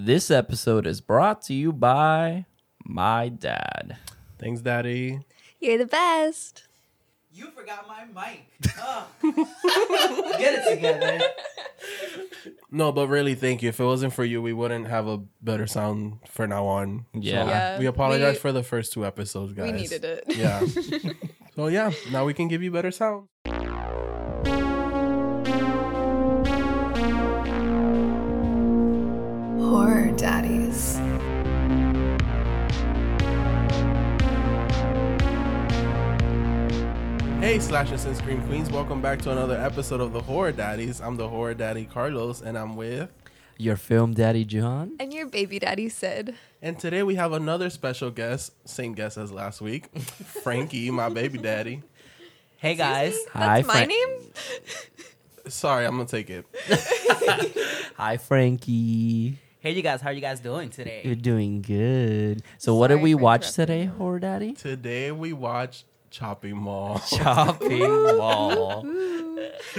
This episode is brought to you by my dad. Thanks, Daddy. You're the best. You forgot my mic. Ugh. Get it together. No, but really, thank you. If it wasn't for you, we wouldn't have a better sound for now on. Yeah. So, Yeah, we apologize we- for the first two episodes, guys. We needed it. Yeah. so yeah, now we can give you better sound. Hey, slashers and scream queens, welcome back to another episode of the Horror Daddies. I'm the Horror Daddy Carlos, and I'm with. Your film daddy, Jon? And your baby daddy Syd. And today we have another special guest, same guest as last week, Franky, my baby daddy. Hey guys. "That's Hi, my Frank- name." Sorry, I'm gonna take it. Hi, Franky. Hey you guys, how are you guys doing today? You're doing good. So, what did Sorry we for watch interrupting today. Horror Daddy? Today we watch Chopping Mall. Chopping Mall.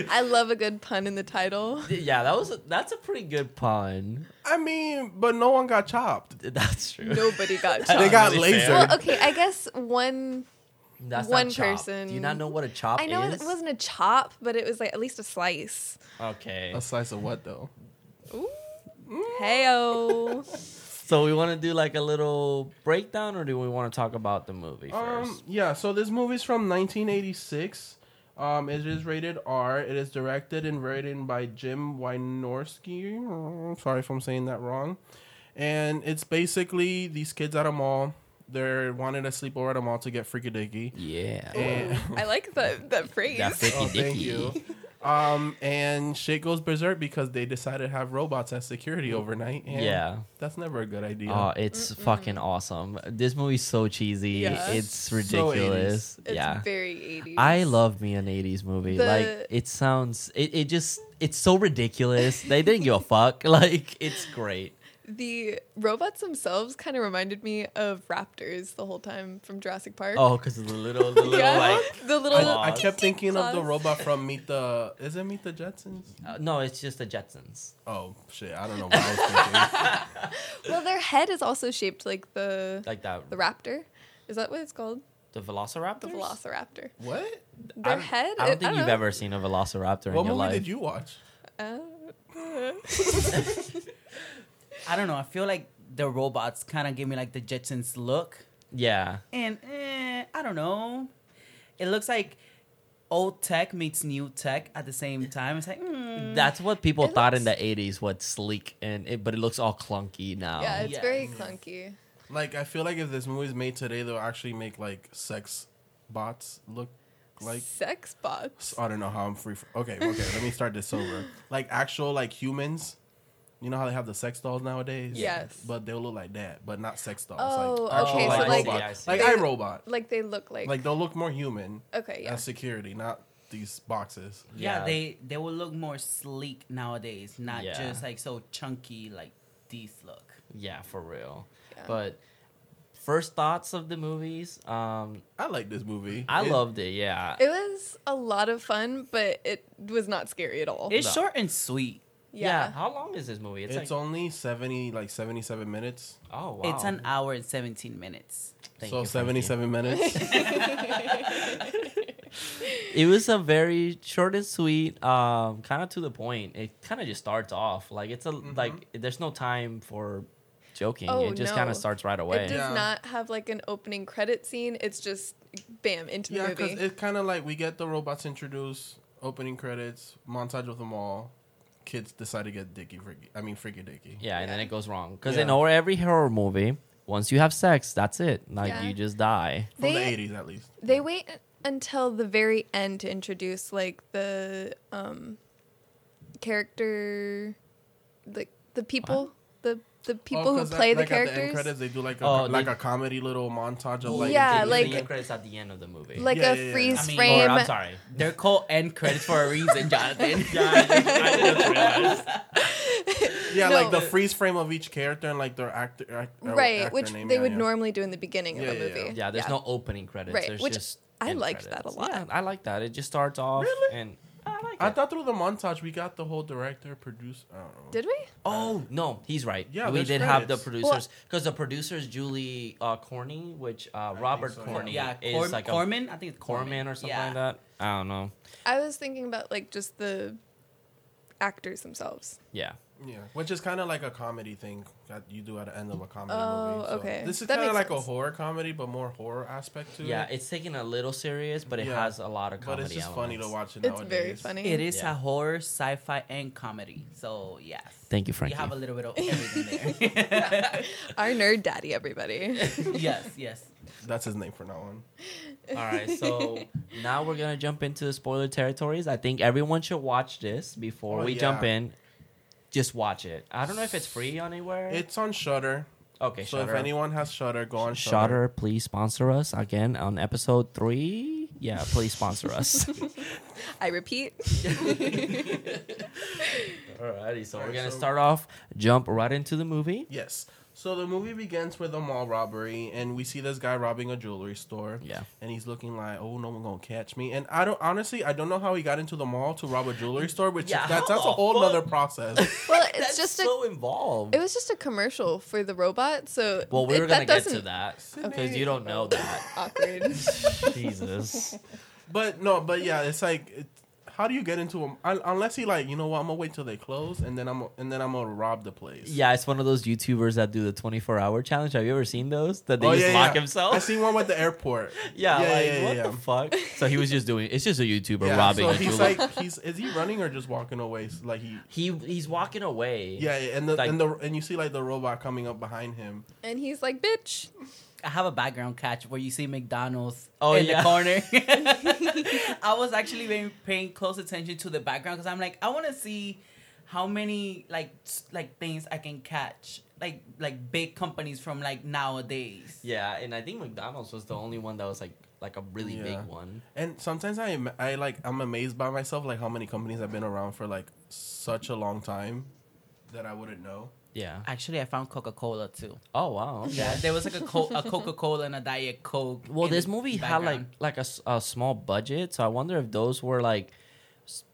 I love a good pun in the title. Yeah, that was a, that's a pretty good pun. I mean, but no one got chopped. That's true. Nobody got That's They got really fair. lasered. Well, okay, I guess one. That's one person- Do you not know what a chop is. I know is? it wasn't a chop, but it was like at least a slice. Okay. A slice of what though? Heyo. So we want to do like a little breakdown, or do we want to talk about the movie Um, yeah. So this movie's from 1986. Um, it is rated R. It is directed and written by Jim Wynorski. Oh, sorry if I'm saying that wrong. And it's basically these kids at a mall. They're wanting to sleep over at a mall to get freaky dicky. yeah. And I like that that phrase. That freaky oh, thank dicky. you. Um, and shit goes berserk because they decided to have robots as security overnight. And Yeah. that's never a good idea. Oh, it's fucking awesome. This movie's so cheesy. Yeah. It's So ridiculous. It's yeah. very 80s. I love me an 80s movie. The- like it sounds it, it just it's so ridiculous. they didn't give a fuck. Like it's great. The robots themselves kind of reminded me of raptors the whole time from Jurassic Park. Oh, cuz the little the little yeah, like the little. I, I kept thinking of the robot from Meet the. Is it Meet the Jetsons? uh, no, it's just the Jetsons. Oh shit! I don't know what I was thinking. Well, their head is also shaped like the Like that the raptor. Is that what it's called? the Velociraptor. The Velociraptor. what? Their I, head. I don't think you've know. ever seen a Velociraptor What in your life. What movie did you watch? Uh, I don't know. I feel like the robots kind of give me like the Jetsons look, Yeah. and eh, I don't know. It looks like old tech meets new tech at the same time. It's like mm. That's what people It thought in the 80s was sleek and it, but it looks all clunky now. yeah, it's yes. very clunky. Like, I feel like if this movie's made today, they'll actually make like sex bots look like. Sex bots. I don't know how I'm free. For, okay, okay. let me start this over. Like actual like humans. You know how they have the sex dolls nowadays? Yes. But they'll look like that, but not sex dolls. Oh, like actual okay, like, so, like- robot. I see, I like see. iRobot. Like they look like. Like they'll look more human okay, yeah. as security, not these boxes. yeah, Yeah. they they will look more sleek nowadays, not Yeah. just like so chunky like these look. Yeah, for real. Yeah. But first thoughts of the movies, um I like this movie. I It- loved it. Yeah. It was a lot of fun, but it was not scary at all. It's No. short and sweet. Yeah. How long is this movie? It's, like only seventy, like seventy-seven minutes. oh wow. It's an hour and seventeen minutes. Thank so you, seventy-seven minutes. It was a very short and sweet, um, kind of to the point. It kind of just starts off like it's a like there's no time for joking. Oh, it just kind of starts right away. It does Yeah. not have like an opening credit scene. It's just bam into the yeah, because movie. it's kind of like we get the robots introduced, opening credits, montage of them all. Kids decide to get dicky, freaky. I mean, freaky dicky. Yeah, and then it goes wrong because Yeah. in or every horror movie, once you have sex, that's it. Like Yeah. you just die. From the They- eighties, at least. they wait until the very end to introduce like the um character like the people the the oh, people Oh, who 'cause that- play the like At the end characters credits, they do like a Oh, like they- a comedy little montage of like Yeah, like- the end credits at the end of the movie. like Yeah, a yeah, yeah. freeze I mean- frame or, I'm sorry. They're called end credits for a reason, Jonathan. yeah, No. like the freeze frame of each character and like their actor, act, right actor which name, they yeah, would yeah. normally do in the beginning Yeah, of yeah, the yeah. movie Yeah, there's no opening credits. Right, There's which just I end liked that a lot. Yeah, I like that. It just starts off Really? and I like I it. thought through the montage we got the whole director, producer. I don't know. Did we? Oh no, he's right. Yeah, we there's did have the credits. producers because the producers Julie uh, Corney, which uh, Robert so, yeah. Corney Yeah, is Cor- like Corman. I think it's a Corman or something yeah. like that. I don't know. I was thinking about like just the actors themselves. Yeah, Yeah, which is kind of like a comedy thing that you do at the end of a comedy Oh, movie. So okay. This is kind of makes like a horror comedy, but more horror aspect to yeah, it. it's taken a little serious, but it Yeah. has a lot of comedy. but comedy. it's just funny to watch it It's nowadays. very funny. It is Yeah. a horror, sci-fi, and comedy. So yes. Thank you, Franky. You have a little bit of everything there. Our nerd daddy, everybody. yes, yes. That's his name for now on. All right, so now we're gonna jump into the spoiler territories. I think everyone should watch this before Oh, we yeah. jump in. Just watch it. I don't know if it's free on anywhere. It's on Shudder. okay. so Shudder. if anyone has Shudder, go on Shudder. Shudder, please sponsor us again on episode three. Yeah, please sponsor us. I repeat. Alrighty, so we're gonna so- start off, jump right into the movie. Yes. So the movie begins with a mall robbery, and we see this guy robbing a jewelry store. Yeah. And he's looking like, "Oh, no one gonna catch me." And I don't honestly, I don't know how he got into the mall to rob a jewelry store, which Yeah, is, that's that's a whole fuck? nother process. Well, it's That's just a. so involved. It was just a commercial for the robot, so well, we it- were gonna get to that Sydney. because you don't know that. Awkward. Jesus. but no, but yeah, it's like, it, how do you get into a un- unless he like, you know what? I'm gonna wait till they close, and then I'm and then I'm gonna rob the place. Yeah, it's one of those YouTubers that do the 24 hour challenge. Have you ever seen those? That they Oh, just yeah, lock yeah. himself? I seen one with the airport. yeah, Yeah, like yeah, what yeah, the fuck? So he was just doing. It's just a YouTuber Yeah, robbing so a he's jeweler. like, he's is he running or just walking away? Like he, he he's walking away. yeah, yeah, and the Like- and the and you see like the robot coming up behind him. and he's like, "Bitch." I have a background catch where you see McDonald's Oh, in yeah. the corner. I was actually paying, paying close attention to the background because I'm like, I want to see how many like like things I can catch, like like big companies from like nowadays. Yeah, and I think McDonald's was the only one that was like like a really Yeah. big one. And sometimes I am I like I'm amazed by myself like how many companies have been around for like such a long time that I wouldn't know. Yeah. Actually, I found Coca Cola too. Oh wow. Okay. Yeah, there was like a, co- a Coca Cola and a Diet Coke. Well, this the movie had like background. like a, s- a small budget, so I wonder if those were like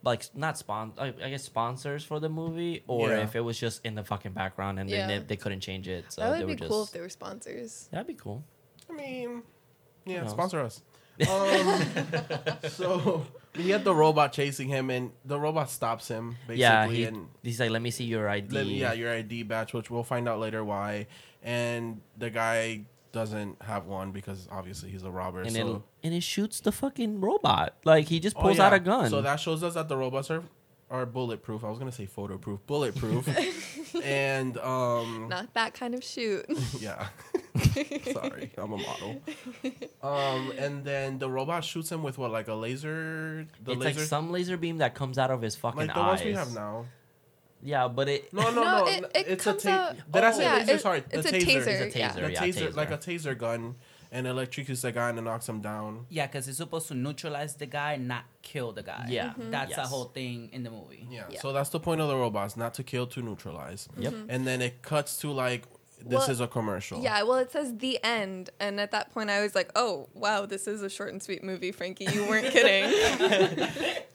like not spon I I guess sponsors for the movie, or Yeah. if it was just in the fucking background and then Yeah. they, they couldn't change it. So that they would were be just cool if they were sponsors. that'd be cool. I mean, yeah, sponsor us. Um, so we had the robot chasing him, and the robot stops him basically, yeah, he, and he's like, "Let me see your ID." let yeah, your ID badge, which we'll find out later why. And the guy doesn't have one because obviously he's a robber. and so it and it shoots the fucking robot. Like he just Oh, pulls yeah. out a gun. So that shows us that the robots are are bulletproof. I was gonna say photoproof, bulletproof, and um, Not that kind of shoot. yeah. Sorry, I'm a model. Um, and then the robot shoots him with what, like a laser? The it's laser, like some laser beam that comes out of his fucking like the eyes. ones we have now. Yeah, but it No, no, No, no. it- it it's comes a ta- out- Did I Oh, say yeah, laser? it- Sorry, it's the a taser. taser, It's a yeah. taser. The yeah, taser, like a taser gun, and electrocutes the guy and knocks him down. Yeah, because it's supposed to neutralize the guy, not kill the guy. Yeah. Mm-hmm. Mhm. that's the whole thing in the movie. Yeah. Yeah. So that's the point of the robots, not to kill, to neutralize. Yep. And then it cuts to like this Well, is a commercial. Yeah, well, it says the end, and at that point, I was like, "Oh, wow, this is a short and sweet movie, Franky. You weren't kidding."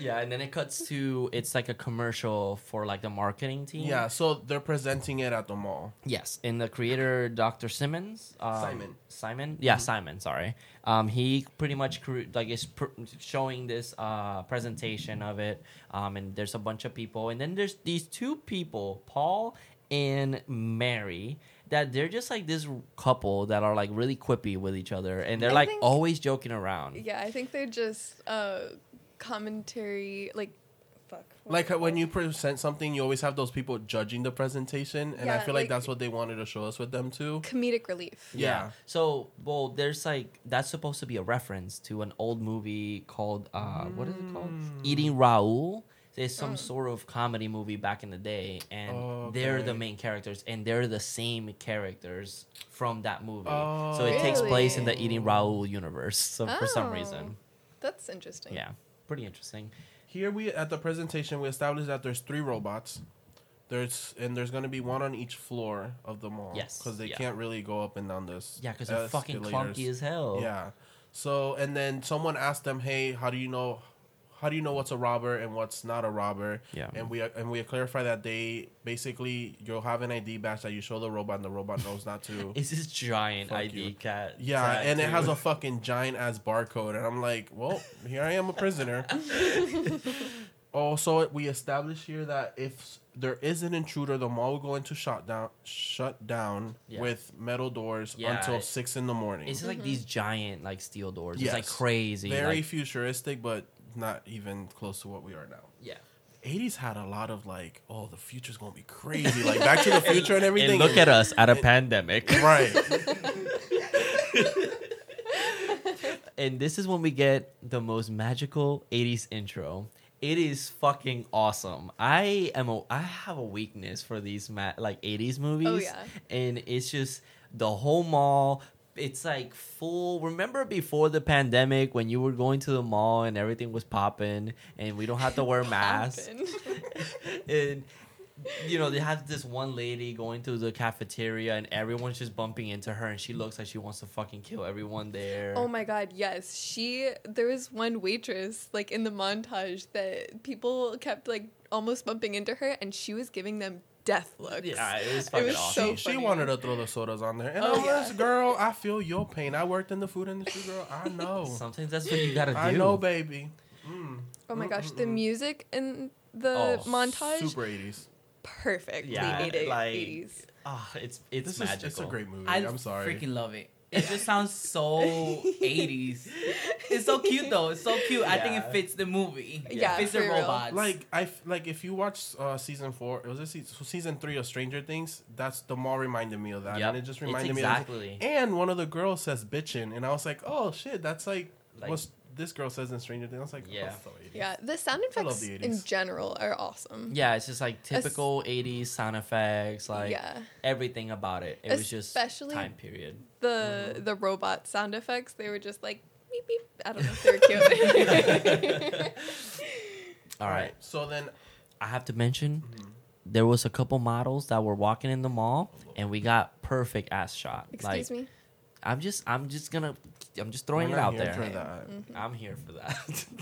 Yeah, and then it cuts to it's like a commercial for like the marketing team. Yeah. So they're presenting it at the mall. Yes, and the creator, Dr. Simmons. Um, Simon. Simon. Yeah, Simon. Sorry. Um, he pretty much cre- like is pr- showing this uh presentation of it. Um, and there's a bunch of people, and then there's these two people, Paul and Mary. That they're just like this couple that are like really quippy with each other, and they're I like think- always joking around. yeah, I think they're just uh, commentary, like, fuck. Like when called? you present something, you always have those people judging the presentation, and I feel like, like- that's what they wanted to show us with them too. comedic relief. Yeah. So, well, there's like that's supposed to be a reference to an old movie called uh, what is it called? Mm. Eating Raoul. It's some mm. sort of comedy movie back in the day, and Oh, they're the main characters, and they're the same characters from that movie. Oh. so it takes oh. place in the Eating Raoul universe. So for some Oh. reason, That's interesting. yeah, pretty interesting. Here we at the presentation we established that there's three robots. There's and there's gonna be one on each floor of the mall. Yes, because they yeah. can't really go up and down this. Yeah, because they're fucking clunky as hell. Yeah. So and then someone asked them, "Hey, how do you know? How do you know what's a robber and what's not a robber? Yeah. And we and we clarify that they basically you'll have an ID badge that you show the robot and the robot knows not to. It's this giant ID you. cat. yeah, tat, and it has a fucking giant ass barcode, and I'm like, well, here I am a prisoner. Oh, also, we established here that if there is an intruder, the mall will go into shut down, shut down Yeah. with metal doors Yeah, until it- six in the morning. It's like these mm-hmm. giant like steel doors. It's like crazy. Very like- futuristic, but not even close to what we are now. yeah. 80s had a lot of like, oh, the future's gonna be crazy, like Back to the Future and everything. And look at us at a pandemic. right. and this is when we get the most magical 80s intro. It is fucking awesome. I am a I have a weakness for these ma- like 80s movies. Oh, yeah. And it's just the whole mall it's like full. Remember before the pandemic when you were going to the mall and everything was popping and we don't have to wear masks? And you know they have this one lady going to the cafeteria and everyone's just bumping into her and she looks like she wants to fucking kill everyone there. Oh my god, yes. She there was one waitress like in the montage that people kept like almost bumping into her and she was giving them death looks. yeah it was fucking was awesome so she, she wanted to throw the sodas on there. And Oh, I'm yeah. this girl, I feel your pain. I worked in the food industry, girl. I know. sometimes that's what you gotta do I know, baby. Mm. Oh my gosh, the Mm-mm-mm. music in the Oh, montage Super 80s. perfectly Yeah, made it like- 80s. Ah, it's it's This magical is it's a great movie. I I'm sorry. freaking love it. It just sounds so 80s. It's so cute though. It's so cute. I think it fits the movie. Yeah, it fits the real. robots. like I f- like if you watch uh, season four, it was a season, season three of Stranger Things. That's the mall reminded me of that, Yep. and it just It's reminded me. exactly. Of, and one of the girls says "bitchin," and I was like, "Oh shit, that's like, Like- what this girl says in Stranger Things." I was like, Yeah. oh, so 80s. Yeah, the sound effects the in general are awesome. yeah it's just like typical 80s sound effects like yeah. everything about it it was just Especially- time period The Mm-hmm. the robot sound effects, they were just like beep beep. I don't know if they were cute. all right So then, i have to mention Mm-hmm. there was a couple models that were walking in the mall and we got perfect ass shot Excuse like me. I'm just i'm just gonna i'm just throwing we're it not out here there for that. Mm-hmm. i'm here for that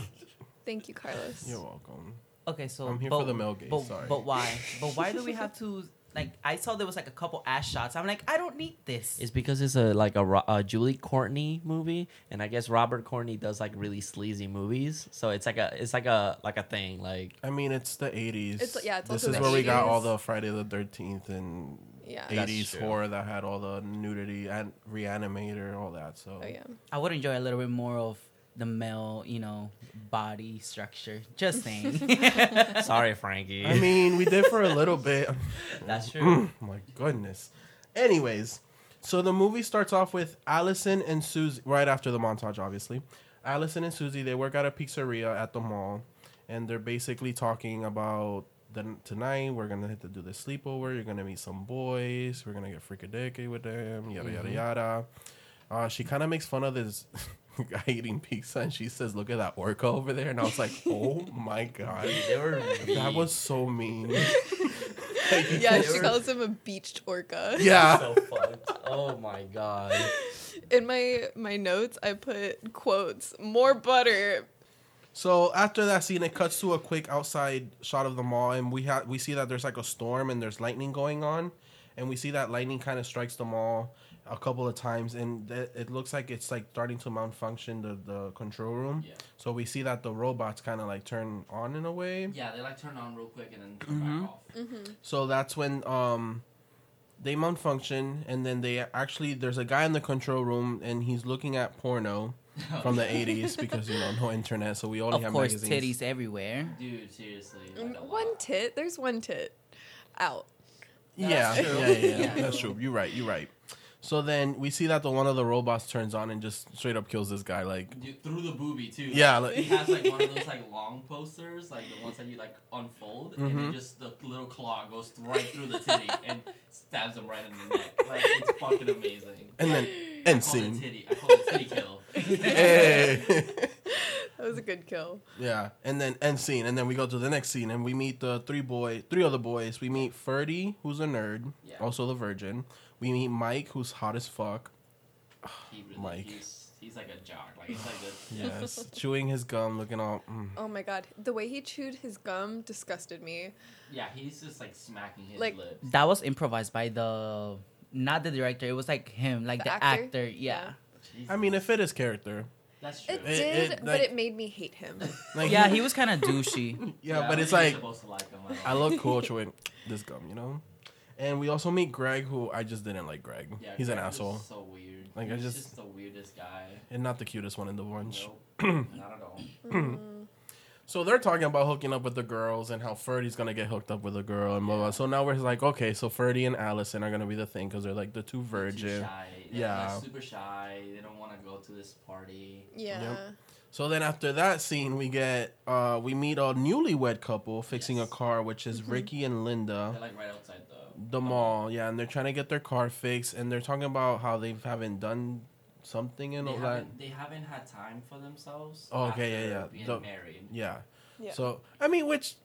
Thank you, Carlos. You're welcome. okay, so I'm here but, for the male gaze, But, sorry. but why? But why do we have to? Like, I saw there was like a couple ass shots. I'm like, I don't need this. It's because it's a like a, a Julie Courtney movie, and I guess Robert Courtney does like really sleazy movies. So it's like a it's like a like a thing. Like I mean, it's the 80s. It's- yeah, it's this also is the where we got all the Friday the 13th and Yeah. 80s horror that had all the nudity and reanimator, all that. So Oh yeah. I would enjoy a little bit more of the male, you know, body structure. Just saying. sorry, Franky. I mean, we did for a little bit. that's true. My goodness. Anyways, so the movie starts off with Allison and Susie, right after the montage, obviously. Allison and Susie, they work at a pizzeria at the mall, and they're basically talking about then tonight we're gonna have to do the sleepover. You're gonna meet some boys. We're gonna get freakadelic with them. Yada yada yada. Uh, she kind of makes fun of this guy eating pizza, and she says, "Look at that orca over there." And I was like, "Oh my god, They were that was so mean." Like, Yeah, can't- she calls him a beached orca. yeah. so fucked. Oh my god. In my my notes, I put quotes: "More butter." So after that scene, it cuts to a quick outside shot of the mall, and we have we see that there's like a storm and there's lightning going on, and we see that lightning kind of strikes the mall a couple of times, and th- it looks like it's like starting to malfunction the the control room. Yeah. So we see that the robots kind of like turn on in a way. Yeah, they like turn on real quick and then turn back off. So that's when um they malfunction, and then they actually there's a guy in the control room, and he's looking at porno from the 80s because you know no internet, so we only of have course, magazines. titties everywhere. Dude, seriously. Mm, One tit. There's one tit out. Yeah, true. yeah, yeah, yeah, Yeah. that's true. You're right. You're right. So then we see that the one of the robots turns on and just straight up kills this guy. Like, through the booby too. Yeah, like- he has like one of those like long posters, like the ones that you like unfold, and Mhm. then just the little claw goes right through the titty and stabs him right in the neck. Like it's fucking amazing. and then I end scene. titty. I call it titty kill. Hey. That was a good kill. yeah, and then end scene, and then we go to the next scene, and we meet the three boy, three other boys. We meet Ferdy, who's a nerd, Yeah. also the virgin. We meet Mike, who's hot as fuck. He really, Mike. He's, He's like a jock. Like he's like a Yes, chewing his gum, looking all. Mm. Oh my god, the way he chewed his gum disgusted me. yeah. He's just like smacking his Like- lips. That was improvised by the not the director. It was like him, like The the, actor? actor. Yeah. Jesus. I mean, it fit his character. that's true. It, It- did, it, but it made me hate him. Like Yeah, he was kind of douchey. Yeah, but it's like to like him. I, I don't look cool chewing this gum, you know. And we also meet Greg, who I just didn't like. Greg, Yeah, he's an Greg was asshole So weird. Like, I He's just- just the weirdest guy. and not the cutest one in the bunch. Nope, not at all. Mm. So they're talking about hooking up with the girls and how Ferdy's gonna get hooked up with a girl and blah blah. So now we're like, okay, so Ferdy and Allison are gonna be the thing because they're like the two Too virgin. shy. They're, Yeah. super shy. They don't want to go to this party. Yeah. So then after that scene, we get uh we meet a newlywed couple fixing Yes. a car, which is Ricky and Linda. They're like right outside the the mall, yeah, and they're trying to get their car fixed, and they're talking about how they haven't done something in They all that. haven't, they haven't had time for themselves. Oh, okay, yeah, after yeah. Being The- married. Yeah. Yeah. So I mean, which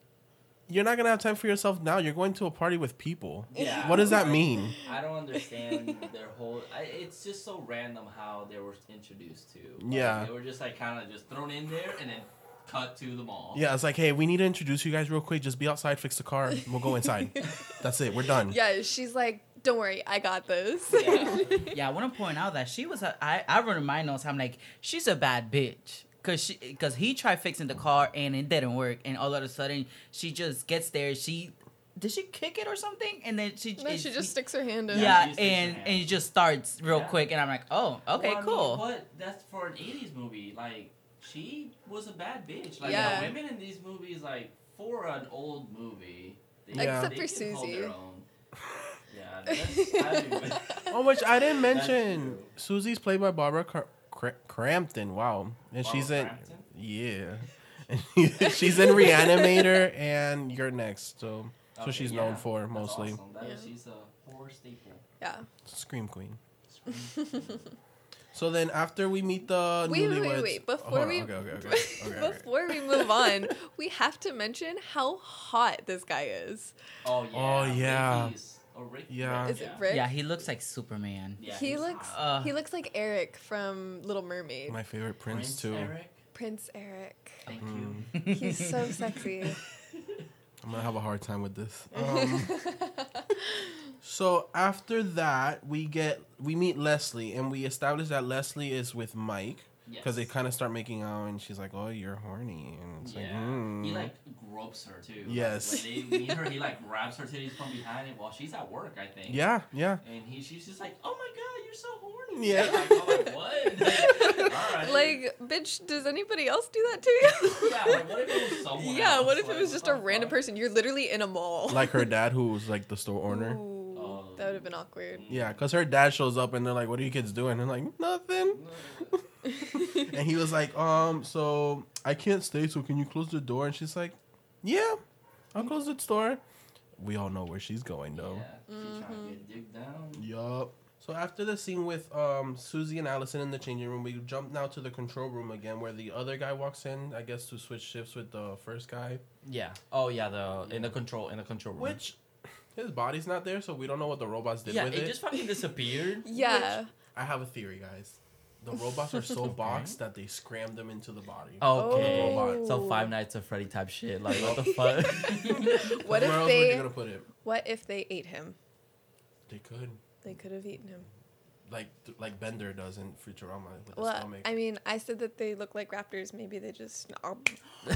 you're not gonna have time for yourself now. You're going to a party with people. Yeah. What does that mean? I don't understand their whole. I, it's just so random how they were introduced to. Like, Yeah. They were just like kind of just thrown in there and then cut to the mall. Yeah, it's like, hey, we need to introduce you guys real quick. Just be outside, fix the car. and We'll go inside. That's it. We're done. Yeah, she's like, don't worry, I got this. Yeah. yeah, I want to point out that she was. A, I I wrote in my notes. I'm like, she's a bad bitch. Cause she, cause he tried fixing the car and it didn't work, and all of a sudden she just gets there. She, did she kick it or something? And then she, no, and she he- just sticks her hand in. yeah, she just sticks her and and it just starts real Yeah. quick, and I'm like, oh, okay, Well, I mean, cool. but that's for an '80s movie. Like she was a bad bitch. Like Yeah. the women in these movies, like for an old movie, they, Yeah. Except they for can hold Susie. their own. Yeah, I Oh, which I didn't mention. Susie's played by Barbara Cr- Cr- Crampton. Wow, and she's in. Crampton? Yeah, she's in Reanimator and You're Next. So, so Okay, she's yeah, known for that's mostly awesome. That is- Yeah. she's a horror staple. Yeah. Scream Queen. So then after we meet the Wait, wait, newlyweds, wait, wait. Before Hold on, we okay, okay, okay, okay, okay. before we move on, we have to mention how hot this guy is. Oh yeah. Oh, yeah. Oh, Rick, Yeah. Is it Rick? Yeah, he looks like Superman. Yeah, he looks. Uh, he looks like Eric from Little Mermaid. my favorite prince, too. Eric. Prince Eric. Thank Mm. you. He's so sexy. I'm gonna have a hard time with this. Um, so after that, we get we meet Leslie, and we establish that Leslie is with Mike because they kind of start making out, and she's like, "Oh, you're horny," and it's like, Yeah. hmm. He like gropes her too. Like, Yes. when they meet her, he like grabs her titties from behind it while she's at work, I think. yeah, yeah. And he, she's just like, "Oh my god, you're so horny." Yeah. Like, I'm like, what? All right. like, bitch, does anybody else do that to you? yeah. Like, what if it was someone? Yeah, else? what if it was just a random fuck? person? You're literally in a mall. Like her dad, who was like the store owner. Ooh, Oh. that would have been awkward. Yeah, because her dad shows up, and they're like, "What are you kids doing?" And they're like, "Nothing." and he was like, "Um, so I can't stay. So can you close the door?" And she's like, "Yeah, I'll close the door." We all know where she's going, though. Yeah. She's trying to get digged down. Yup. So after the scene with um Susie and Allison in the changing room, we jump now to the control room again, where the other guy walks in. I guess to switch shifts with the first guy, Yeah. Oh yeah. The in the control in the control room. which his body's not there, so we don't know what the robots did yeah, with it, it. just fucking disappeared. Yeah. I have a theory, guys. The robots are so boxed that they scrammed them into the body. Okay. Oh. So Five Nights at Freddy type shit. Like what the fuck? What Where if else were they gonna put it? what if they ate him? They could, They could have eaten him. Like like Bender does in Futurama with the Well, stomach. I mean, I said that they look like raptors. Maybe they just. oh,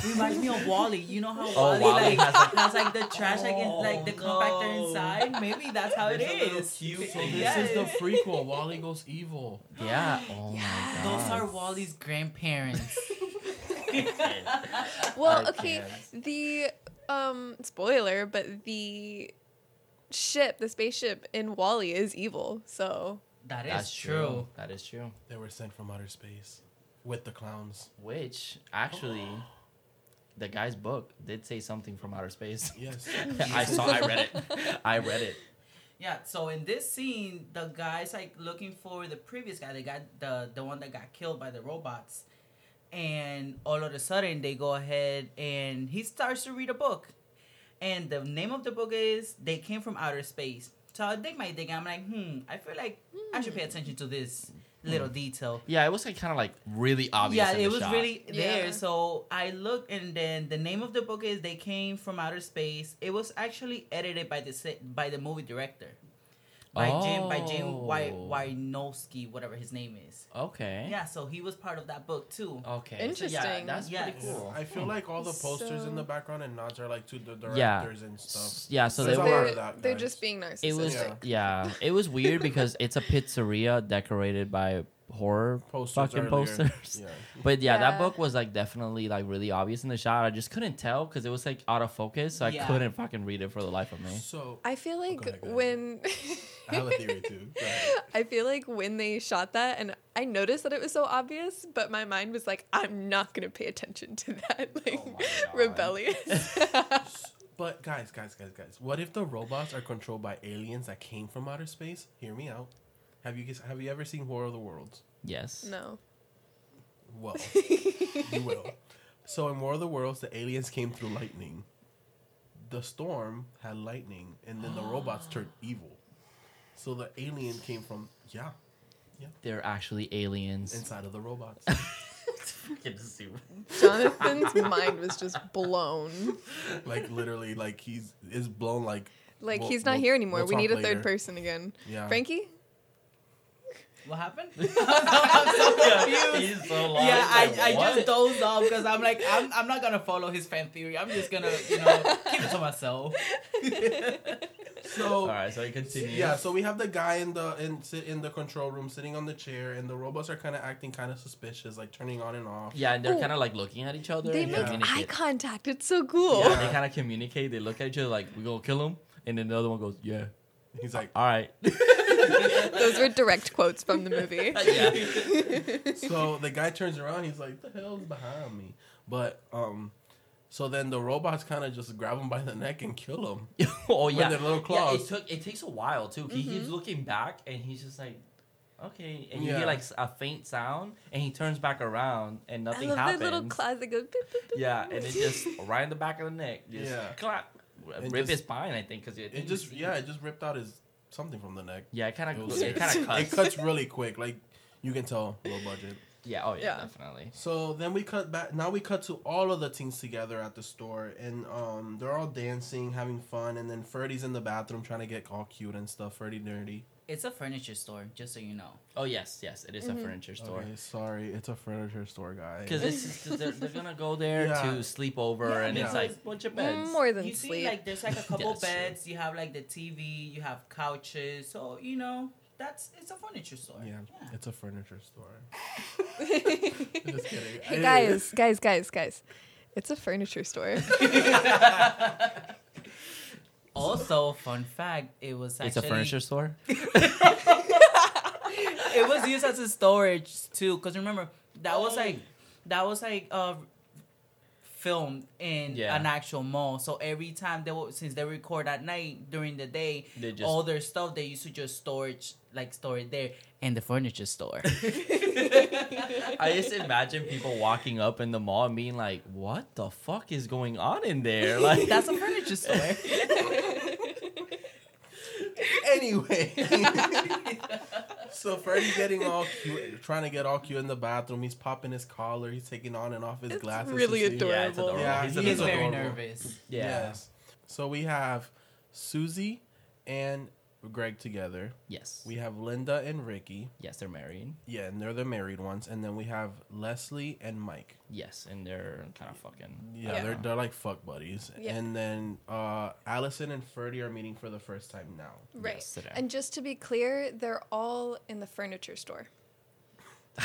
Reminds me of WALL-E. You know how Oh, WALL-E, WALL-E like, has, has, like- like, the trash like in, like the Oh, compactor inside. Maybe that's how it There's a is. cube so this Yeah. is the prequel. WALL-E goes evil. yeah. Oh Yes. my god. Those are WALL-E's grandparents. Well, I okay. can't. The um spoiler, but the ship, the spaceship in WALL-E is evil. So That is That's true. true. That is true. They were sent from outer space with the clowns. Which actually, the guy's book did say something from outer space. Yes. I saw. I read it. I read it. Yeah, so in this scene, the guy's like looking for the previous guy, the guy, the the one that got killed by the robots, and all of a sudden they go ahead and he starts to read a book, and the name of the book is "They Came from Outer Space." So I dig my dig. I'm like, hmm, I feel like I should pay attention to this little detail. Yeah, it was like kind of like really obvious. Yeah, in it the was shot. really there. Yeah. So I looked, and then the name of the book is "They Came from Outer Space." It was actually edited by the sa- by the movie director, by Jim by Jim Oh. Wy- Wynowski, whatever his name is. okay. Yeah, so he was part of that book too. Okay. So yeah, Interesting. that's pretty cool. I feel like all the posters So- in the background and nods are like to the Yeah. directors and stuff. Yeah, so There's they were that, they're just being narcissistic. It was Yeah. yeah. It was weird because it's a pizzeria decorated by horror Posters fucking earlier. posters. Yeah. But yeah, that book was like definitely like really obvious in the shot. I just couldn't tell because it was like out of focus. So I couldn't fucking read it for the life of me. So I feel oh, like go ahead, go ahead. when I have a theory too. I feel like when they shot that, and I noticed that it was so obvious, but my mind was like, I'm not gonna pay attention to that. Like Oh rebellious. But guys, guys, guys, guys, what if the robots are controlled by aliens that came from outer space? Hear me out. Have you have you ever seen War of the Worlds? Yes. no. Well, you will. So in War of the Worlds, the aliens came through lightning. The storm had lightning, and then the robots turned evil. So the alien came from yeah, yeah. They're actually aliens. inside of the robots. Fucking stupid. Jonathan's mind was just blown. like literally, like he's is blown like Like We'll- he's not we'll- here anymore. we'll we need a later. third person again. yeah. Franky? What happened? I'm so confused. He's so lost. Yeah, I, Like, I what? just dozed off because I'm like I'm, I'm not gonna follow his fan theory. I'm just gonna you know keep it to myself. So All right, so you continue. Yeah, so we have the guy in the in sit in the control room sitting on the chair, and the robots are kind of acting kind of suspicious, like turning on and off. Yeah, and they're kind of like looking at each other. They and make eye contact. It's so cool. Yeah, Yeah. they kind of communicate. They look at each other like, "We gonna kill him," and then the other one goes, "Yeah, He's like, all right." Those were direct quotes from the movie. yeah. so the guy turns around, he's like, "The hell's behind me?" But um, so then the robots kind of just grab him by the neck and kill him. oh With yeah. their little Yeah, claws. it took. It takes a while too. He keeps Mm-hmm. looking back, and he's just like, "Okay," and you Yeah. hear like a faint sound, and he turns back around, and I nothing love happens. that little class that goes. beep, beep, beep, Yeah, and it just right in the back of the neck. Just Yeah. clap, And rip just- his spine. I think because it, It just yeah, it just ripped out his something from the neck. yeah, it kind of was- it kind of cuts. it cuts really quick, like you can tell low budget. Yeah. Oh yeah, Yeah. definitely. So then we cut back. Now we cut to all of the teens together at the store, and um, they're all dancing, having fun, and then Ferdy's in the bathroom trying to get all cute and stuff. Ferdy nerdy. It's a furniture store, just so you know. Oh yes, yes, it is Mm-hmm. a furniture store. Okay, sorry, it's a furniture store, guys. Because they're, they're gonna go there Yeah. to sleep over, Yeah, and it's like a bunch of beds. More than you see, sleep. like there's like a couple That's true. beds. You have like the TV. You have couches. So you know that's it's a furniture store. yeah, Yeah. it's a furniture store. Just kidding. Hey guys, guys, guys, guys. It's a furniture store. Also, fun fact, it was actually It's a furniture store. it was used as a storage too. Cause remember that was like that was like uh filmed in Yeah. an actual mall. So every time they since they record at night during the day, They just all their stuff they used to just storage like store it there in the furniture store. I just imagine people walking up in the mall and being like, "What the fuck is going on in there?" Like That's a furniture store. Anyway. so Ferdy's getting all cute, trying to get all cute in the bathroom. He's popping his collar. He's taking on and off his It's glasses. really adorable. Yeah, it's adorable. Yeah, He's he He's is very nervous. yeah. Yes. So we have Susie and Greg together. Yes. We have Linda and Ricky. yes, they're married. Yeah, and they're the married ones. And then we have Leslie and Mike. Yes, and they're kind of fucking. Yeah, Yeah. they're they're like fuck buddies. Yeah. And then uh Allison and Ferdy are meeting for the first time now. Right. Yes. And just to be clear, they're all in the furniture store.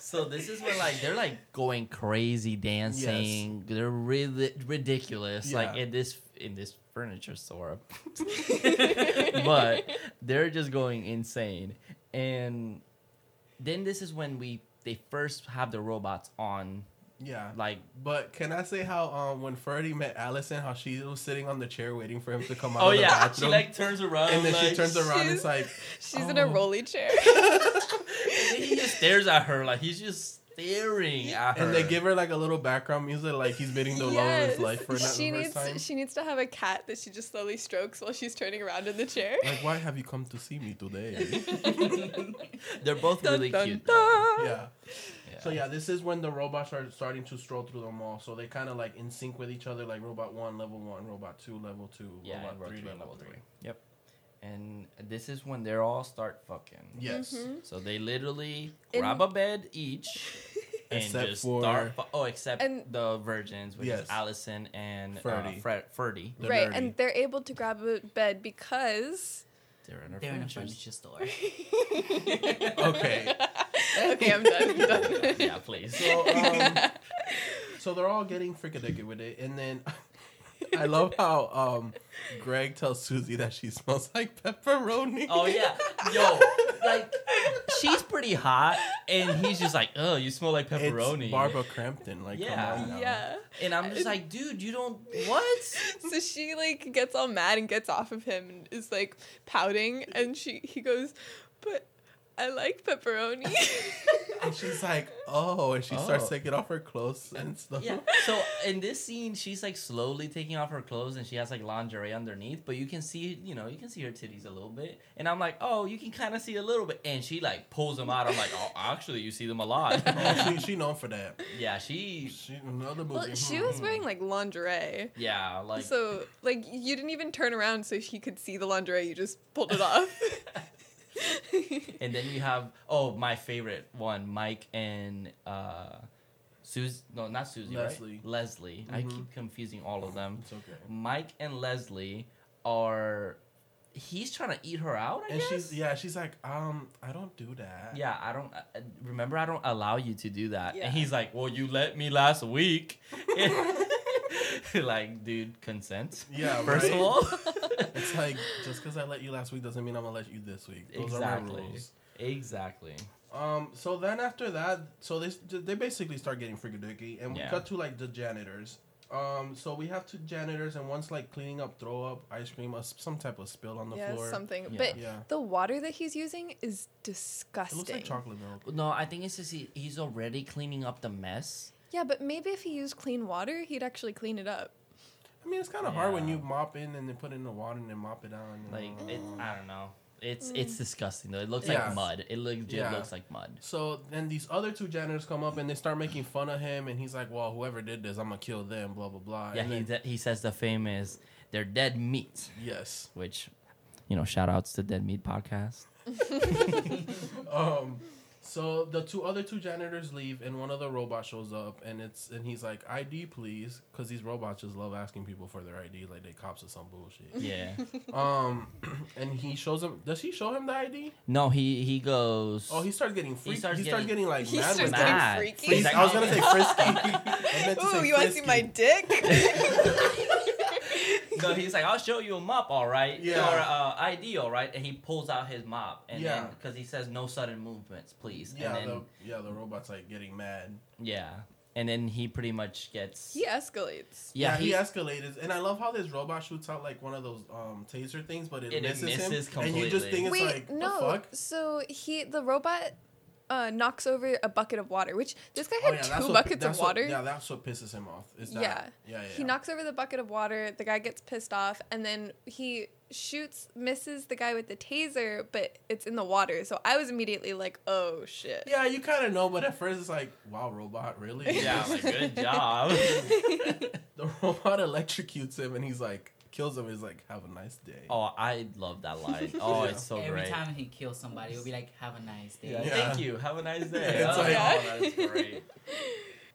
so this is where like they're like going crazy dancing. They're really ridiculous. Like Yeah. in this in this furniture store. but they're just going insane. And then this is when we they first have the robots on Yeah. like But can I say how um when Ferdy met Allison, how she was sitting on the chair waiting for him to come out Oh of the yeah, she bathroom, like turns around and then like, she turns around and it's like, She's in a Oh. rolly chair. and he just stares at her like he's just staring at her. And they give her like a little background music, like he's meeting the love of his life for not she the needs first time. she needs to have a cat that she just slowly strokes while she's turning around in the chair. Like, why have you come to see me today? They're both Dun, really dun, cute. dun. yeah. Yeah. So yeah, this is when the robots are starting to stroll through the mall. So they kind of like in sync with each other, like robot one, level one, robot two, level two, Yeah, robot and row three, three, level level three. three. Yep. And this is when they all start fucking. Yes. Mhm. So they literally In- grab a bed each and Except just for- start. fu- oh, except And- the virgins, which Yes. is Allison and Ferdy. Uh, Fred, Ferdy. The right, nerdy. and they're able to grab a bed because They're in a They're in a furniture furniture store. Okay. okay, I'm done. I'm done. yeah, please. So um, so they're all getting freaking with it, and then I love how um Greg tells Susie that she smells like pepperoni. Oh yeah, yo, like she's pretty hot, and he's just like, "Oh, you smell like pepperoni." It's Barbara Crampton. Like, Yeah. come on now. yeah. and I'm just like, "Dude, you don't what?" So she like gets all mad and gets off of him and is like pouting and she he goes, But I like pepperoni. And she's like, oh, and she starts Oh. taking off her clothes and stuff. Yeah. So in this scene, she's like slowly taking off her clothes, and she has like lingerie underneath, but you can see, you know, you can see her titties a little bit. And I'm like, "Oh, you can kind of see a little bit," and she like pulls them out. I'm like, "Oh, actually, you see them a lot." Oh, she she known for that. yeah, she. She another movie. well, she was hmm. wearing like lingerie. Yeah, like. so like you didn't even turn around so she could see the lingerie, you just pulled it off. And then you have oh my favorite one, Mike and uh Susie no not Susie, Leslie. right? Leslie. I Mhm. keep confusing all of them. It's okay. Mike and Leslie are he's trying to eat her out, I And guess? she's yeah, she's like, um, I don't do that. Yeah, I don't uh, remember. I don't allow you to do that. Yeah. And he's like, "Well, you let me last week." like, dude, consent. Yeah, First right? of all, It's like just because I let you last week doesn't mean I'm gonna let you this week. Those are my Exactly. rules. exactly. Um. So then after that, so they they basically start getting freaky and we Yeah. cut to like the janitors. Um. So we have two janitors and one's like cleaning up throw up, ice cream, uh, some type of spill on the yeah, floor. something. Yeah. But Yeah. the water that he's using is disgusting. It disgusting. looks like chocolate milk. No, I think it's just he, he's already cleaning up the mess. Yeah, but maybe if he used clean water, he'd actually clean it up. I mean, it's kind of hard when you mop in and then put it in the water and then mop it on. Like, it, I don't know. It's Mm. it's disgusting though. It looks Yeah. like mud. It legit Yeah. looks like mud. So then these other two janitors come up and they start making fun of him, and he's like, "Well, whoever did this, I'm gonna kill them." Blah blah blah. Yeah, and he then, he says the famous "they're dead meat," yes. which, you know, shout outs to Dead Meat podcast. Um, so the two other two janitors leave, and one of the robots shows up, and it's and he's like, "ID, please," because these robots just love asking people for their ID, like they cops or some bullshit. Yeah. um, and he shows him. Does he show him the ID? no, he he goes. Oh, he starts getting freaky. He starts starts, getting, getting- like He mad starts getting that. mad. freaky. He's He's- like, I was gonna say frisky. I meant to Ooh, say you want to see my dick? no, he's like, I'll show you a mop, all right? Yeah. Or uh, ID, all right? And he pulls out his mop. And Yeah. then, because he says, no sudden movements, please. Yeah, and then, the, yeah, the robot's like getting mad. yeah. And then he pretty much gets. he escalates. Yeah, Yeah, he, he, escalated, and I love how this robot shoots out like one of those um taser things, but it, It misses, misses him, and you just think completely. it's Wait, like no. the fuck. So he, the robot, uh, knocks over a bucket of water, which this guy Oh, had yeah, two buckets that's of what- water. yeah, that's what pisses him off. Is that, Yeah. yeah, yeah. He knocks over the bucket of water. The guy gets pissed off, and then he shoots, misses the guy with the taser, but it's in the water. So I was immediately like, "Oh shit!" Yeah, you kind of know, but at first it's like, wow, robot, really? yeah, like, good job. the robot electrocutes him, and he's like, kills him. He's like, have a nice day. oh, I love that line. Oh, Yeah. it's so Every great. time he kills somebody, it'll be like, "Have a nice day." Yeah, Yeah. Thank you. Have a nice day. It's oh, like- oh, that's great.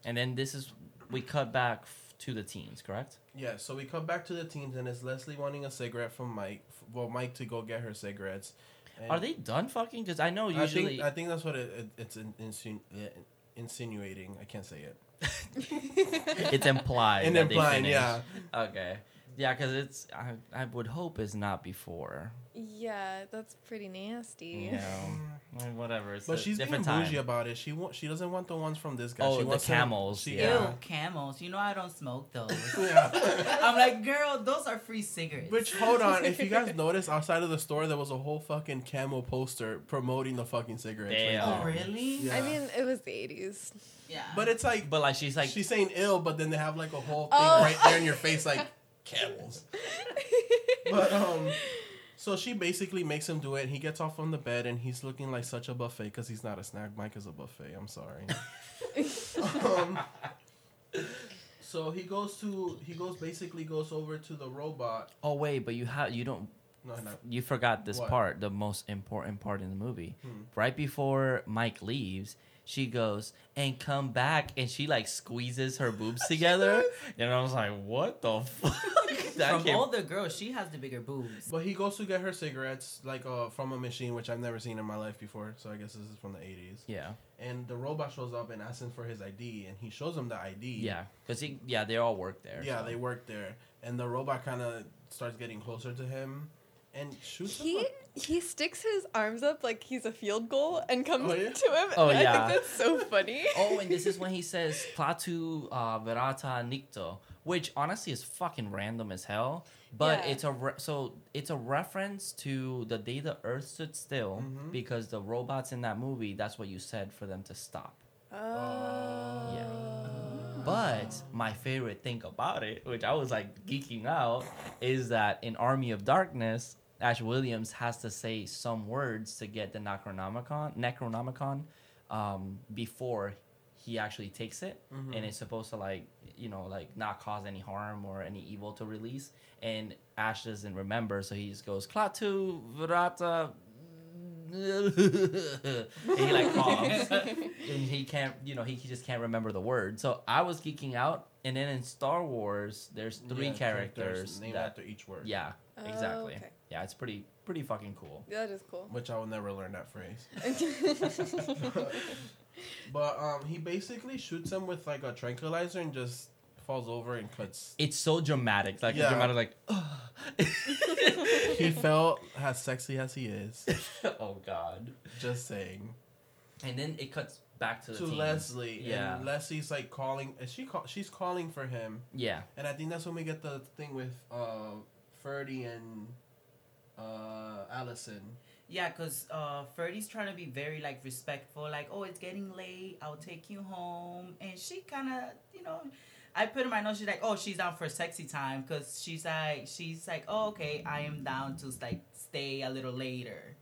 And then this is, we cut back f- to the teens, correct? Yeah, so we cut back to the teens, and it's Leslie wanting a cigarette from Mike. Well, Mike to go get her cigarettes. And Are they done fucking? Because I know I usually. think, I think that's what it, it, it's in, insinu- uh, insinuating. I can't say it. it's implied. And implying, yeah. Okay. Yeah, because it's I, I would hope it's not before. Yeah, that's pretty nasty. You know, like, whatever. It's But a she's being different bougie time. about it. She wa- she doesn't want the ones from this guy. Oh, she the wants them- camels, she- yeah. Ew, camels. You know I don't smoke those. yeah. I'm like, girl, those are free cigarettes. Which hold on, if you guys notice, outside of the store there was a whole fucking camel poster promoting the fucking cigarettes. right Damn. Oh, there. really? Yeah. I mean, it was the 80s. Yeah. But it's like, But like she's like, she's saying ill, but then they have like a whole thing Oh. right there in your face, like camels. But um, so she basically makes him do it. And he gets off on the bed, and he's looking like such a buffet because he's not a snack. Mike is a buffet. I'm sorry. um, so he goes to he goes basically goes over to the robot. oh wait, but you have you don't No, no. you forgot this What? part, the most important part in the movie. Hmm. Right before Mike leaves, she goes and come back, and she like squeezes her boobs together, and I was like, "What the fuck?" That From came- all the girls, she has the bigger boobs. But he goes to get her cigarettes, like uh, from a machine, which I've never seen in my life before. So I guess this is from the 80s. yeah, And the robot shows up and asks him for his ID, and he shows him the ID. yeah, because he, yeah, they all work there. Yeah, so. they work there. And the robot kind of starts getting closer to him and shoots him. He up. He sticks his arms up like he's a field goal and comes Oh, yeah? to him. Oh, and I yeah. think that's so funny. Oh, and this is when he says "Klaatu uh, verata nikto," which honestly is fucking random as hell. But Yeah. it's a re- so it's a reference to the day the Earth stood still Mhm. because the robots in that movie. That's what you said for them to stop. Oh. Yeah. But my favorite thing about it, which I was like geeking out, is that in Army of Darkness, Ash Williams has to say some words to get the Necronomicon, Necronomicon, um, before he actually takes it, Mhm. and it's supposed to like you know like not cause any harm or any evil to release. And Ash doesn't remember, so he just goes Klaatu Virata. and he like coughs and he can't you know he, he just can't remember the word so i was geeking out and then in star wars there's three Yeah, characters named that after each word. yeah Oh, exactly okay. Yeah it's pretty pretty fucking cool Yeah, That is cool. Which I will never learn that phrase. But um, he basically shoots him with like a tranquilizer and just falls over and cuts. it's so dramatic like Yeah. dramatic like he felt as sexy as he is. oh god Just saying. and then it cuts back to the To team. Leslie, Yeah. and Leslie's like calling. Is she call? She's calling for him, yeah and I think that's when we get the thing with uh, Ferdy and uh, Allison. Yeah, because uh, Ferdy's trying to be very like respectful, like, oh, it's getting late, I'll take you home. And she kind of, you know, I put in my notes, she's like, oh, she's down for sexy time because she's like, she's like, oh, okay, I am down to like stay a little later.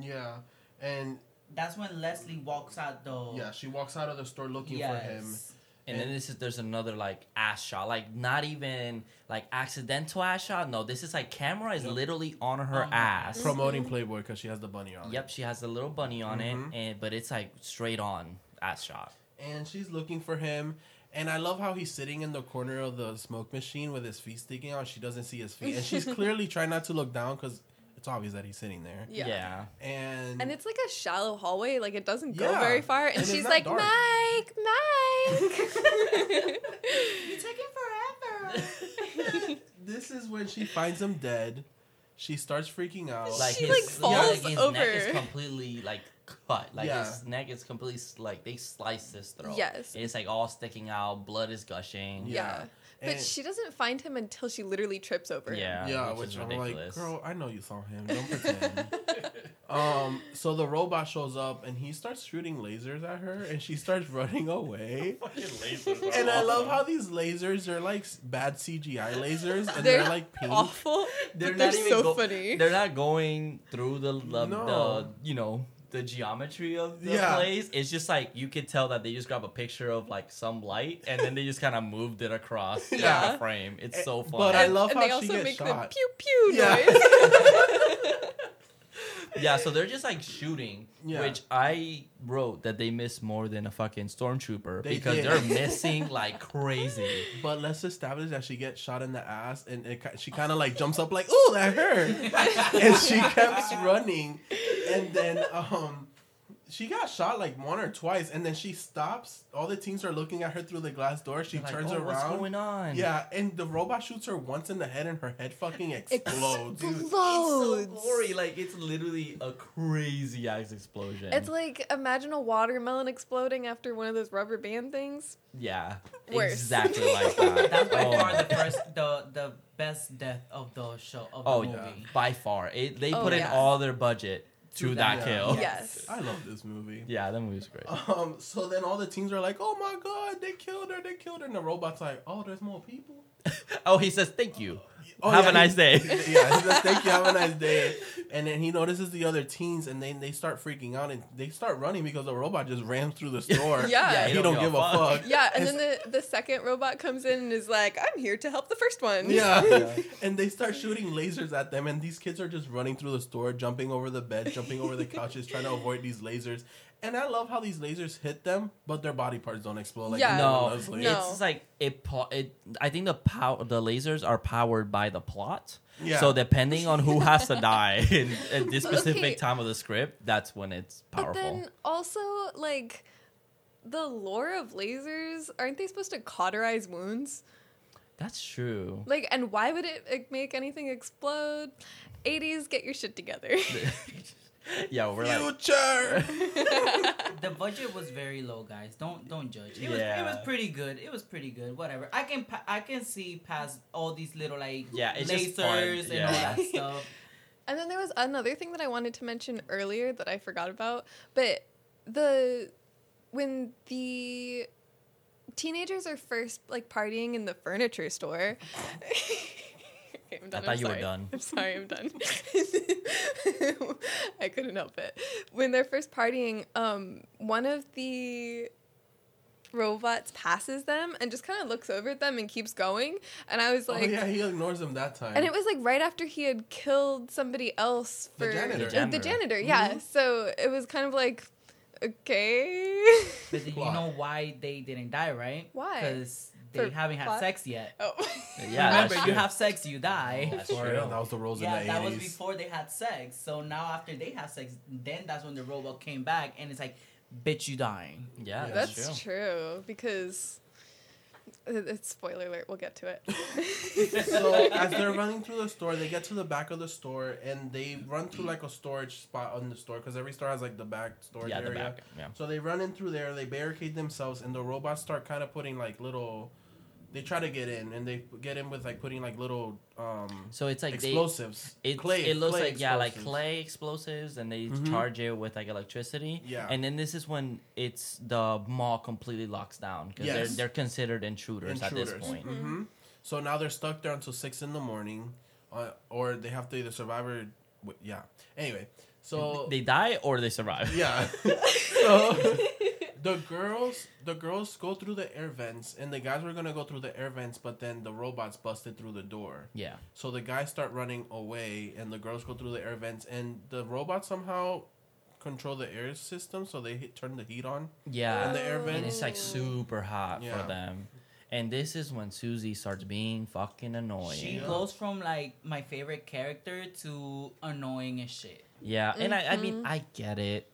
Yeah, and That's when Leslie walks out though. yeah, she walks out of the store looking for him. And then this is there's another like ass shot like not even like accidental ass shot no this is like camera is Yep. literally on her her ass Promoting Playboy because she has the bunny on. Yep, she has the little bunny on Mhm. it, and but it's like straight on ass shot. and she's looking for him. And I love how he's sitting in the corner of the smoke machine with his feet sticking out. She doesn't see his feet, and she's clearly trying not to look down because it's obvious that he's sitting there. Yeah. And And it's like a shallow hallway, like it doesn't go Yeah. very far. And, And she's like, dark. Mike, Mike. You're taking forever. this is when she finds him dead. She starts freaking out. She, Like his, like, yeah, falls like his neck is completely like cut. Like Yeah. his neck is completely like they sliced his throat. Yes. And it's like all sticking out. Blood is gushing. Yeah. Yeah. But And- she doesn't find him until she literally trips over him. Yeah. yeah, which which, is I'm ridiculous. like, girl, I know you saw him. Don't pretend. um, so the robot shows up and he starts shooting lasers at her, and she starts running away. And I love how these lasers are like bad CGI lasers, and they're, They're like pink. Awful. They're but they're not even so go- funny. They're not going through the, the, No. the you know the geometry of the Yeah. place. It's just like you could tell that they just grab a picture of like some light and then they just kind of moved it across Yeah. the frame. It's Eh, so funny. but I love and how they she also gets make the pew pew Yeah. noise. Yeah, so they're just like shooting, Yeah. which I wrote that they miss more than a fucking stormtrooper They because did. they're missing like crazy. But let's establish that she gets shot in the ass, and it, she kind of like jumps up like, "Ooh, that hurt!" and she keeps running, and then um, she got shot like one or twice, and then she stops. All the teens are looking at her through the glass door. She Like, turns "Oh, around. What's going on? Yeah, and the robot shoots her once in the head, and her head fucking explodes. It's so gory. Like it's literally a crazy ass explosion. It's like imagine a watermelon exploding after one of those rubber band things. yeah, Worse. exactly like that. That's by Oh far the first, the the best death of the show of the Oh, movie. yeah. by far. It, they Oh, put in all their budget to To that that. kill. Yeah. Yes. I love this movie. Yeah, that movie's great. Um, so then all the teens are like, "Oh my god, they killed her! They killed her!" And the robot's like, "Oh, there's more people." Oh, he says thank you. Oh, Have yeah, a nice he- day. yeah, he says, "Thank you. Have a nice day." And then he notices the other teens, and then they start freaking out, and they start running because the robot just ran through the store. Yeah. Yeah, he, don't, give a fuck. Yeah, and then the, the second robot comes in and is like, I'm here to help the first one. Yeah. Yeah. and they start shooting lasers at them, and these kids are just running through the store, jumping over the bed, jumping over the couches, trying to avoid these lasers. And I love how these lasers hit them, but their body parts don't explode. Like Yeah. No, Leslie. No. it's like it. pl- It. I think the pow- the lasers are powered by the plot. Yeah. So depending on who has to die in, in this specific Okay. time of the script, that's when it's powerful. But powerful. then also, like, the lore of lasers, aren't they supposed to cauterize wounds? that's true. Like, and why would it like, make anything explode? 80s, get your shit together. yeah, we're like. Future. The budget was very low, guys. Don't don't judge. It was it was pretty good. It was pretty good. Whatever. I can pa- I can see past all these little like Yeah, it's just fun. lasers and all that stuff. And then there was another thing that I wanted to mention earlier that I forgot about. But the when the teenagers are first like partying in the furniture store. Okay, I'm I done, thought I'm you were done. I'm sorry, I'm done. I couldn't help it. When they're first partying, um, one of the robots passes them and just kind of looks over at them and keeps going. And I was like, oh yeah, he ignores them that time. and it was like right after he had killed somebody else for The for janitor. The the janitor. janitor, yeah. Mhm. So it was kind of like, okay. But you know why they didn't die, right? Why? Because they For haven't had plot? sex yet. oh. Yeah, Remember, that's you true. have sex, you die. That's Sorry, true. that was the rules Yeah, in the that was before they had sex. So now after they have sex, then that's when the robot came back and it's like, bitch, you dying. Yeah, Yeah. that's, That's true. true because it- it's spoiler alert. We'll get to it. so as they're running through the store, they get to the back of the store and they run through like a storage spot on the store because every store has like the back storage Yeah, the area. back. Yeah. So they run in through there, they barricade themselves, and the robots start kind of putting like little. They try to get in, and they get in with like putting like little um So it's like they. explosives. It, clay. it looks clay like yeah, like clay explosives, and they Mhm. charge it with like electricity. Yeah. And then this is when it's the mall completely locks down because Yes. they're they're considered intruders, at this Intruders. point. hmm So now they're stuck there until six in the morning, uh, or they have to either survive or w- yeah. Anyway, so They die or they survive. Yeah. so the girls the girls go through the air vents and the guys were gonna go through the air vents but then the robots busted through the door. Yeah. So the guys start running away and the girls go through the air vents and the robots somehow control the air system so they hit, turn the heat on. Yeah. And the air and vents. it's like super hot Yeah. for them. And this is when Susie starts being fucking annoying. She Yeah. goes from like my favorite character to annoying as shit. Yeah, and I, I mean, Mhm. I get it.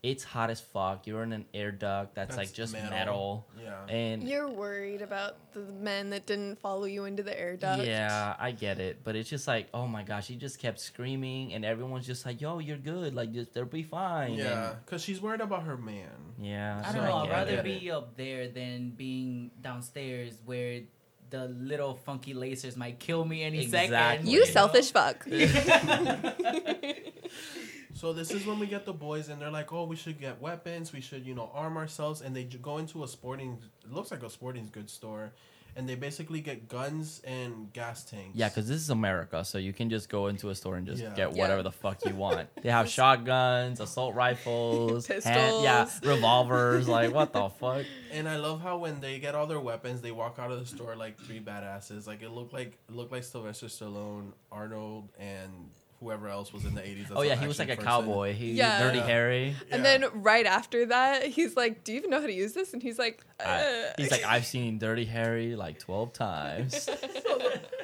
It's hot as fuck. You're in an air duct that's, like just metal. metal. Yeah. And You're worried about the men that didn't follow you into the air duct. yeah, I get it. But it's just like, oh my gosh, he just kept screaming, and everyone's just like, yo, you're good. Like, just, they'll be fine. Yeah, because she's worried about her man. Yeah. I don't know. I'd rather it. be up there than being downstairs where the little funky lasers might kill me any Exactly. second. You know? selfish fuck. So this is when we get the boys, and they're like, "Oh, we should get weapons. We should, you know, arm ourselves." And they go into a sporting, it looks like a sporting goods store, and they basically get guns and gas tanks. Yeah, because this is America, so you can just go into a store and just Yeah. get Yeah. whatever the fuck you want. They have shotguns, assault rifles, hand- yeah, Pistols. revolvers. Like, what the fuck? and I love how when they get all their weapons, they walk out of the store like three badasses. Like it looked like it looked like Sylvester Stallone, Arnold, and whoever else was in the eighties. Oh yeah, he was like a cowboy. He Yeah. dirty Yeah. Harry. And then right after that, he's like, "Do you even know how to use this?" And he's like, I- uh. he's like, I've seen Dirty Harry like twelve times.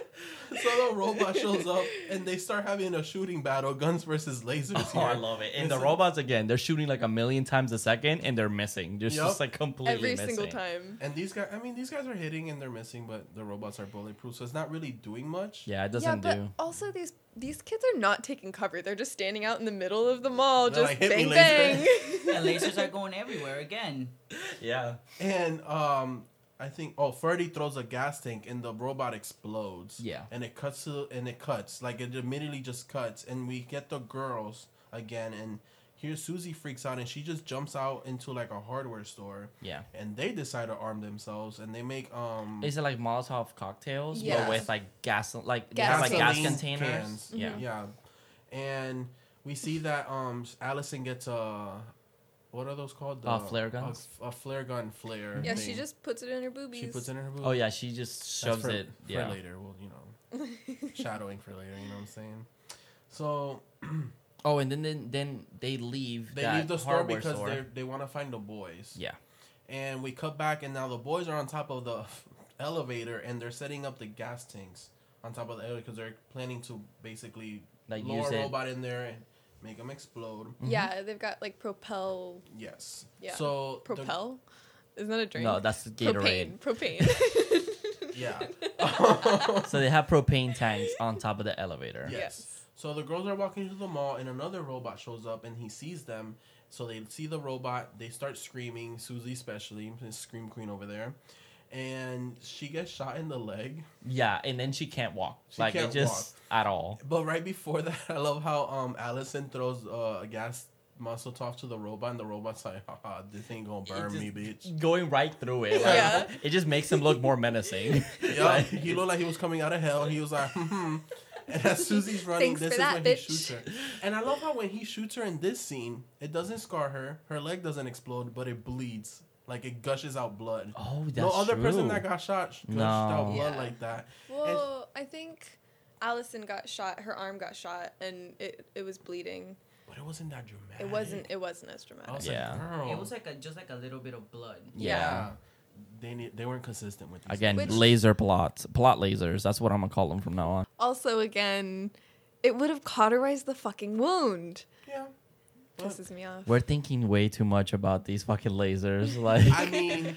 so the robot shows up and they start having a shooting battle, guns versus lasers. Oh, I love it. And It's the like- robots again, they're shooting like a million times a second, and they're missing. Just, Yup. just like completely Every missing. single time. And these guys, I mean, these guys are hitting and they're missing, but the robots are bulletproof, so it's not really doing much. Yeah, it doesn't but do. also these these kids are not taking cover. They're just standing out in the middle of the mall, They're just like, "Hit me, bang laser." bang. and lasers are going everywhere again. Yeah. And um, I think oh, Ferdy throws a gas tank and the robot explodes. Yeah. And it cuts to and it cuts like it immediately just cuts, and we get the girls again, and here Susie freaks out and she just jumps out into like a hardware store, Yeah. and they decide to arm themselves, and they make um. Is it like Molotov cocktails, Yes. but with like gas, like they Gas have like gas gasoline containers? cans. Yeah. Yeah. And we see that um Allison gets a what are those called? Uh, flare guns? A, a flare gun flare. yeah, she just puts it in her boobies. she puts it in her boob. Oh yeah, she just shoves for, it. for Yeah. later. Well, you know, shadowing for later. You know what I'm saying? So Oh, and then then, then they leave. they that leave the store because store. they they want to find the boys. Yeah. And we cut back, and now the boys are on top of the elevator, and they're setting up the gas tanks on top of the elevator because they're planning to basically Like lower a robot in there and make them explode. Mm-hmm. Yeah, they've got like propel. Yes. Yeah. So the- Propel? Isn't that a drink? No, that's Gatorade. Propane. Propane. yeah. so they have propane tanks on top of the elevator. Yes. Yes. So the girls are walking to the mall, and another robot shows up, and he sees them. So they see the robot. They start screaming. Susie, especially, scream queen over there, and she gets shot in the leg. Yeah, and then she can't walk. She like can't it just at all. But right before that, I love how um Allison throws uh, a gas muscle top to the robot, and the robot's like, Haha, "This ain't gonna burn me, bitch." Going right through it. Like, Yeah. It just makes him look more menacing. Yeah, he looked like he was coming out of hell. He was like, hmm. And as Susie's running, Thanks this is that, when bitch. he shoots her. And I love how when he shoots her in this scene, it doesn't scar her. Her leg doesn't explode, but it bleeds. Like it gushes out blood. Oh, that's no other person that got shot gushed No. out blood Yeah. like that. well, I think Allison got shot. Her arm got shot, and it it was bleeding. But it wasn't that dramatic. It wasn't. It wasn't as I dramatic. was Yeah. like, girl. It was like a just like a little bit of blood. Yeah. yeah. They need, they weren't consistent with these Again, Which- laser plots, plot lasers. That's what I'm gonna call them from now on. Also, again, it would have cauterized the fucking wound. Yeah. But, Pisses me off. We're thinking way too much about these fucking lasers. Like, I mean,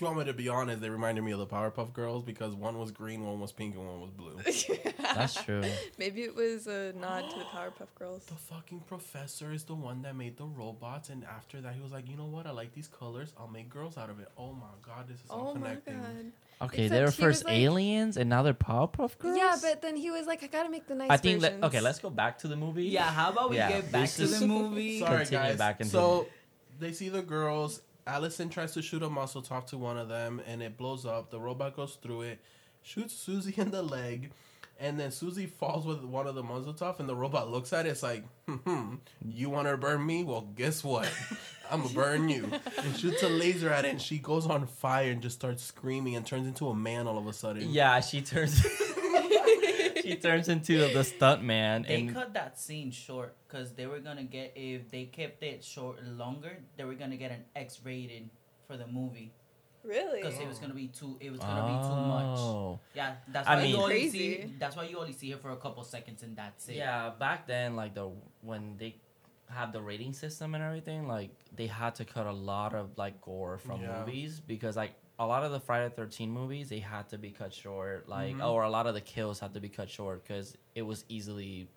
if you want me to be honest, they reminded me of the Powerpuff Girls because one was green, one was pink, and one was blue. that's true. Maybe it was uh, a nod to the Powerpuff Girls. The fucking professor is the one that made the robots, and after that, he was like, you know what? I like these colors. I'll make girls out of it. Oh my god, this is all Oh my connecting. god. Okay, Except they were first like- aliens, and now they're Powerpuff Girls. Yeah, but then he was like, I gotta make the nice I think. Let, versions. okay, let's go back to the movie. Yeah, how about we Yeah, get back to the movie? Sorry, Continue guys. back into- so they see the girls. Allison tries to shoot a muscle top to one of them, and it blows up. The robot goes through it, shoots Susie in the leg, and then Susie falls with one of the muzzle top, and the robot looks at it. It's like, hmm, you want to burn me? Well, guess what? I'm gonna burn you. And shoots a laser at it, and she goes on fire and just starts screaming and turns into a man all of a sudden. Yeah, she turns. she turns into the stunt man, They and cut that scene short because they were gonna get if they kept it short longer, they were gonna get an X rated for the movie Really? because it was gonna be too. It was gonna be too much. Oh. Yeah, that's I why mean- you only Crazy. see. That's why you only see her for a couple seconds, and that's it. Yeah, back then, like the when they had the rating system and everything, like they had to cut a lot of like gore from Yeah. movies because like a lot of the Friday Thirteen movies they had to be cut short, like Mhm. or a lot of the kills had to be cut short because it was easily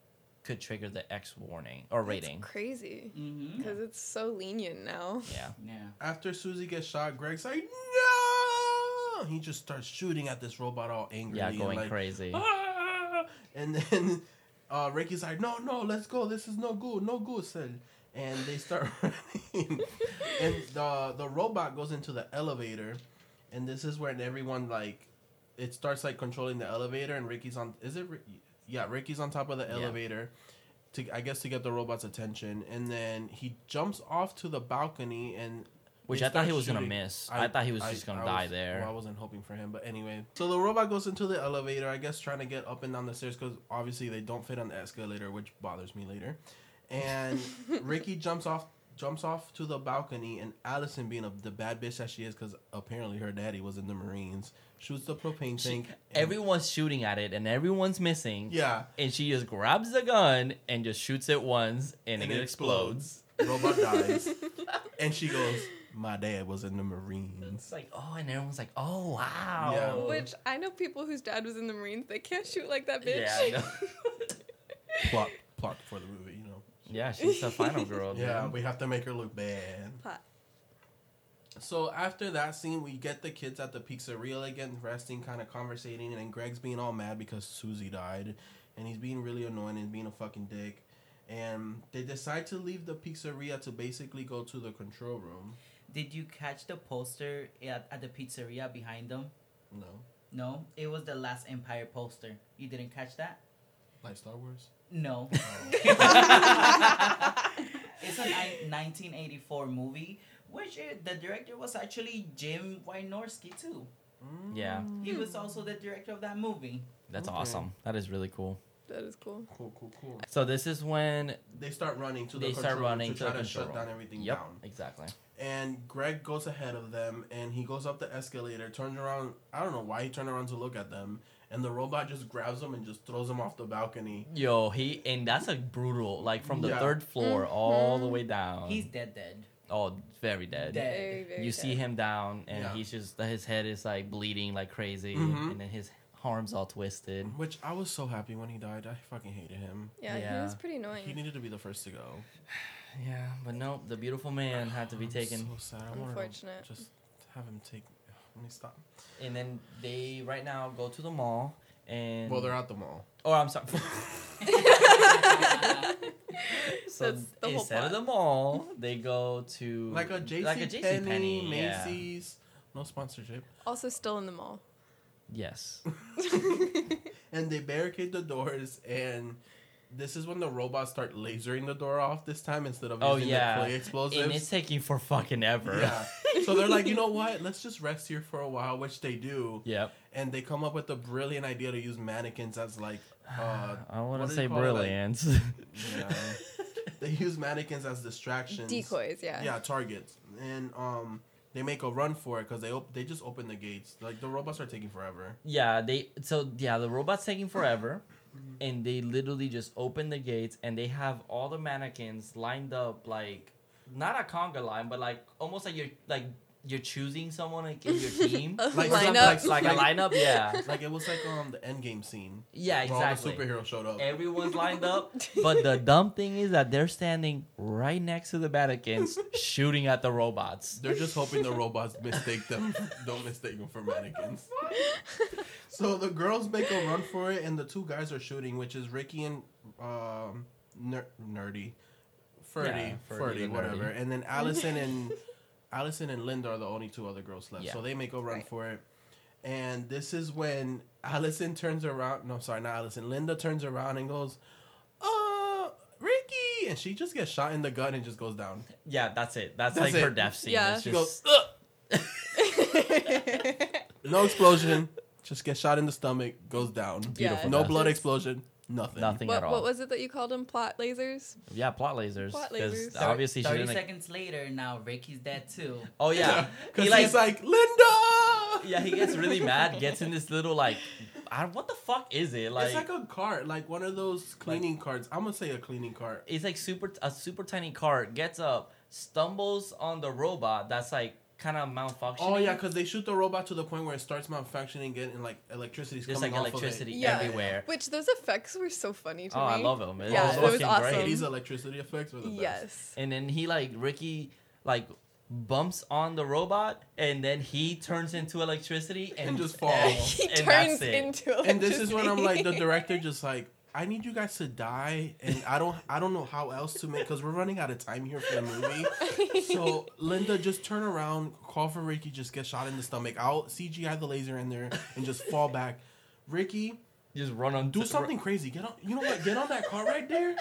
could trigger the X warning or rating. That's crazy. Mm-hmm. Because it's so lenient now. Yeah, Yeah. After Susie gets shot, Greg's like, no! He just starts shooting at this robot all angry. yeah, and going like, crazy. "Ah!" And then uh, Ricky's like, no, no, let's go. This is no good, no good, son. And they start running. and the, the robot goes into the elevator. And this is when everyone, like, it starts, like, controlling the elevator. And Ricky's on, is it? Yeah, Ricky's on top of the Yeah. elevator. To, I guess to get the robot's attention, and then he jumps off to the balcony, and Which I thought he was gonna miss. I, thought he was I- just gonna I die there. Well, I wasn't hoping for him, but anyway. So the robot goes into the elevator, I guess, trying to get up and down the stairs because obviously they don't fit on the escalator, which bothers me later. And Ricky jumps off jumps off to the balcony, and Allison, being a, the bad bitch that she is, because apparently her daddy was in the Marines, shoots the propane She- tank. and- everyone's shooting at it and everyone's missing. yeah, And she just grabs the gun and just shoots it once and, it, explodes. Robot dies, and she goes, "My dad was in the Marines." It's like, oh, and everyone's like, oh, wow. Yeah. Which I know people whose dad was in the Marines. They can't shoot like that bitch. Yeah, I know. Plot, plot for the movie, you know. Yeah, she's the final girl. Yeah, dude. we have to make her look bad. Plot. So after that scene, we get the kids at the pizzeria again, resting, kind of conversating, and then Greg's being all mad because Susie died, and he's being really annoying and being a fucking dick. And they decide to leave the pizzeria to basically go to the control room. Did you catch the poster at, at the pizzeria behind them? No, No, it was the Lost Empire poster. You didn't catch that? like Star Wars. No. it's a ni- 1984 movie, which uh, the director was actually Jim Wynorski too. Yeah, He was also the director of that movie. that's Okay. awesome. That is really cool. That is cool. Cool, cool, cool. So this is when They start running to the they control start room running to to try the to control shut room. down everything Yep, down. exactly. And Greg goes ahead of them and he goes up the escalator, turns around. I don't know why he turned around to look at them. And the robot just grabs him and just throws him off the balcony. Yo, he and that's a brutal, like from the Yeah. third floor all the way down. He's dead, dead. oh very dead. Dead. Very, very you see him down, and Yeah. he's just his head is like bleeding like crazy, Mhm. and then his arms all twisted. Which I was so happy when he died. I fucking hated him. Yeah, Yeah. he was pretty annoying. He needed to be the first to go. Yeah, but no, the beautiful man had to be I'm taken. So sad. I wanted Unfortunate. to just have him take. Let me stop. And then they right now go to the mall, and Well, they're at the mall. Oh, I'm sorry. so That's the whole instead of the mall, they go to Like a JC like a JC Penney, Penney, yeah. Macy's. No sponsorship. Also, still in the mall. Yes. and they barricade the doors and. This is when the robots start lasering the door off this time instead of Oh using yeah. the clay explosives. And it's taking for fucking ever. Yeah. so they're like, you know what? Let's just rest here for a while, which they do. Yep. And they come up with the brilliant idea to use mannequins as like, uh, I what want to say call it, like- brilliant. yeah. they use mannequins as distractions. Decoys, yeah. Yeah, targets. And um, they make a run for it because they op- they just open the gates. Like the robots are taking forever. yeah, they so yeah, the robot's taking forever. And they literally just open the gates and they have all the mannequins lined up like not a conga line, but like almost like you're like you're choosing someone like in your team. Like lineup. some- like a lineup, yeah. Like it was like um the end game scene. Yeah, where exactly. All the superheroes showed up. Everyone's lined up, but the dumb thing is that they're standing right next to the mannequins, shooting at the robots. They're just hoping the robots mistake them, don't mistake them for mannequins. So the girls make a run for it, and the two guys are shooting, which is Ricky and um, ner- Nerdy, Ferdy, Yeah, Ferdy Ferdy, the whatever, Nerdy. and then Allison and Allison and Linda are the only two other girls left. Yeah. So they make a run Right. for it, and this is when Allison turns around. No, sorry, not Allison. Linda turns around and goes, "Uh, Ricky," and she just gets shot in the gut and just goes down. Yeah, that's it. That's, That's like her death scene. Yeah. It's She just, goes, "Ugh." No explosion. Just gets shot in the stomach, goes down. Beautiful No death. blood explosion. Nothing. nothing what, at all. what was it that you called them? Plot lasers? yeah, plot lasers. Plot 'cause lasers. Obviously, she 30 didn't. seconds later, now Ricky's dead too. Oh yeah, Because he like, he's like, Linda! yeah, he gets really mad. Gets in this little like, I what the fuck is it? Like, it's like a cart, like one of those cleaning carts. I'm gonna say a cleaning cart. it's like super a super tiny cart. Gets up, stumbles on the robot. That's like kind of malfunctioning. Oh yeah, because they shoot the robot to the point where it starts malfunctioning and getting like electricity's There's coming like off electricity Of Yeah. everywhere. Which those effects were so funny to Oh, me. I love him. It Yeah, was it was awesome. great. These electricity effects were the best. Yes. And then he like Ricky like bumps on the robot, and then he turns into electricity and, And just falls. He and that's turns it. into And this is when I'm like, the director just like, I need you guys to die, and I don't, I don't know how else to make, because we're running out of time here for the movie. So Linda, just turn around, call for Ricky, just get shot in the stomach. I'll CGI the laser in there and just fall back. Ricky, just run on do something crazy. Get on, you know what? Get on that car right there,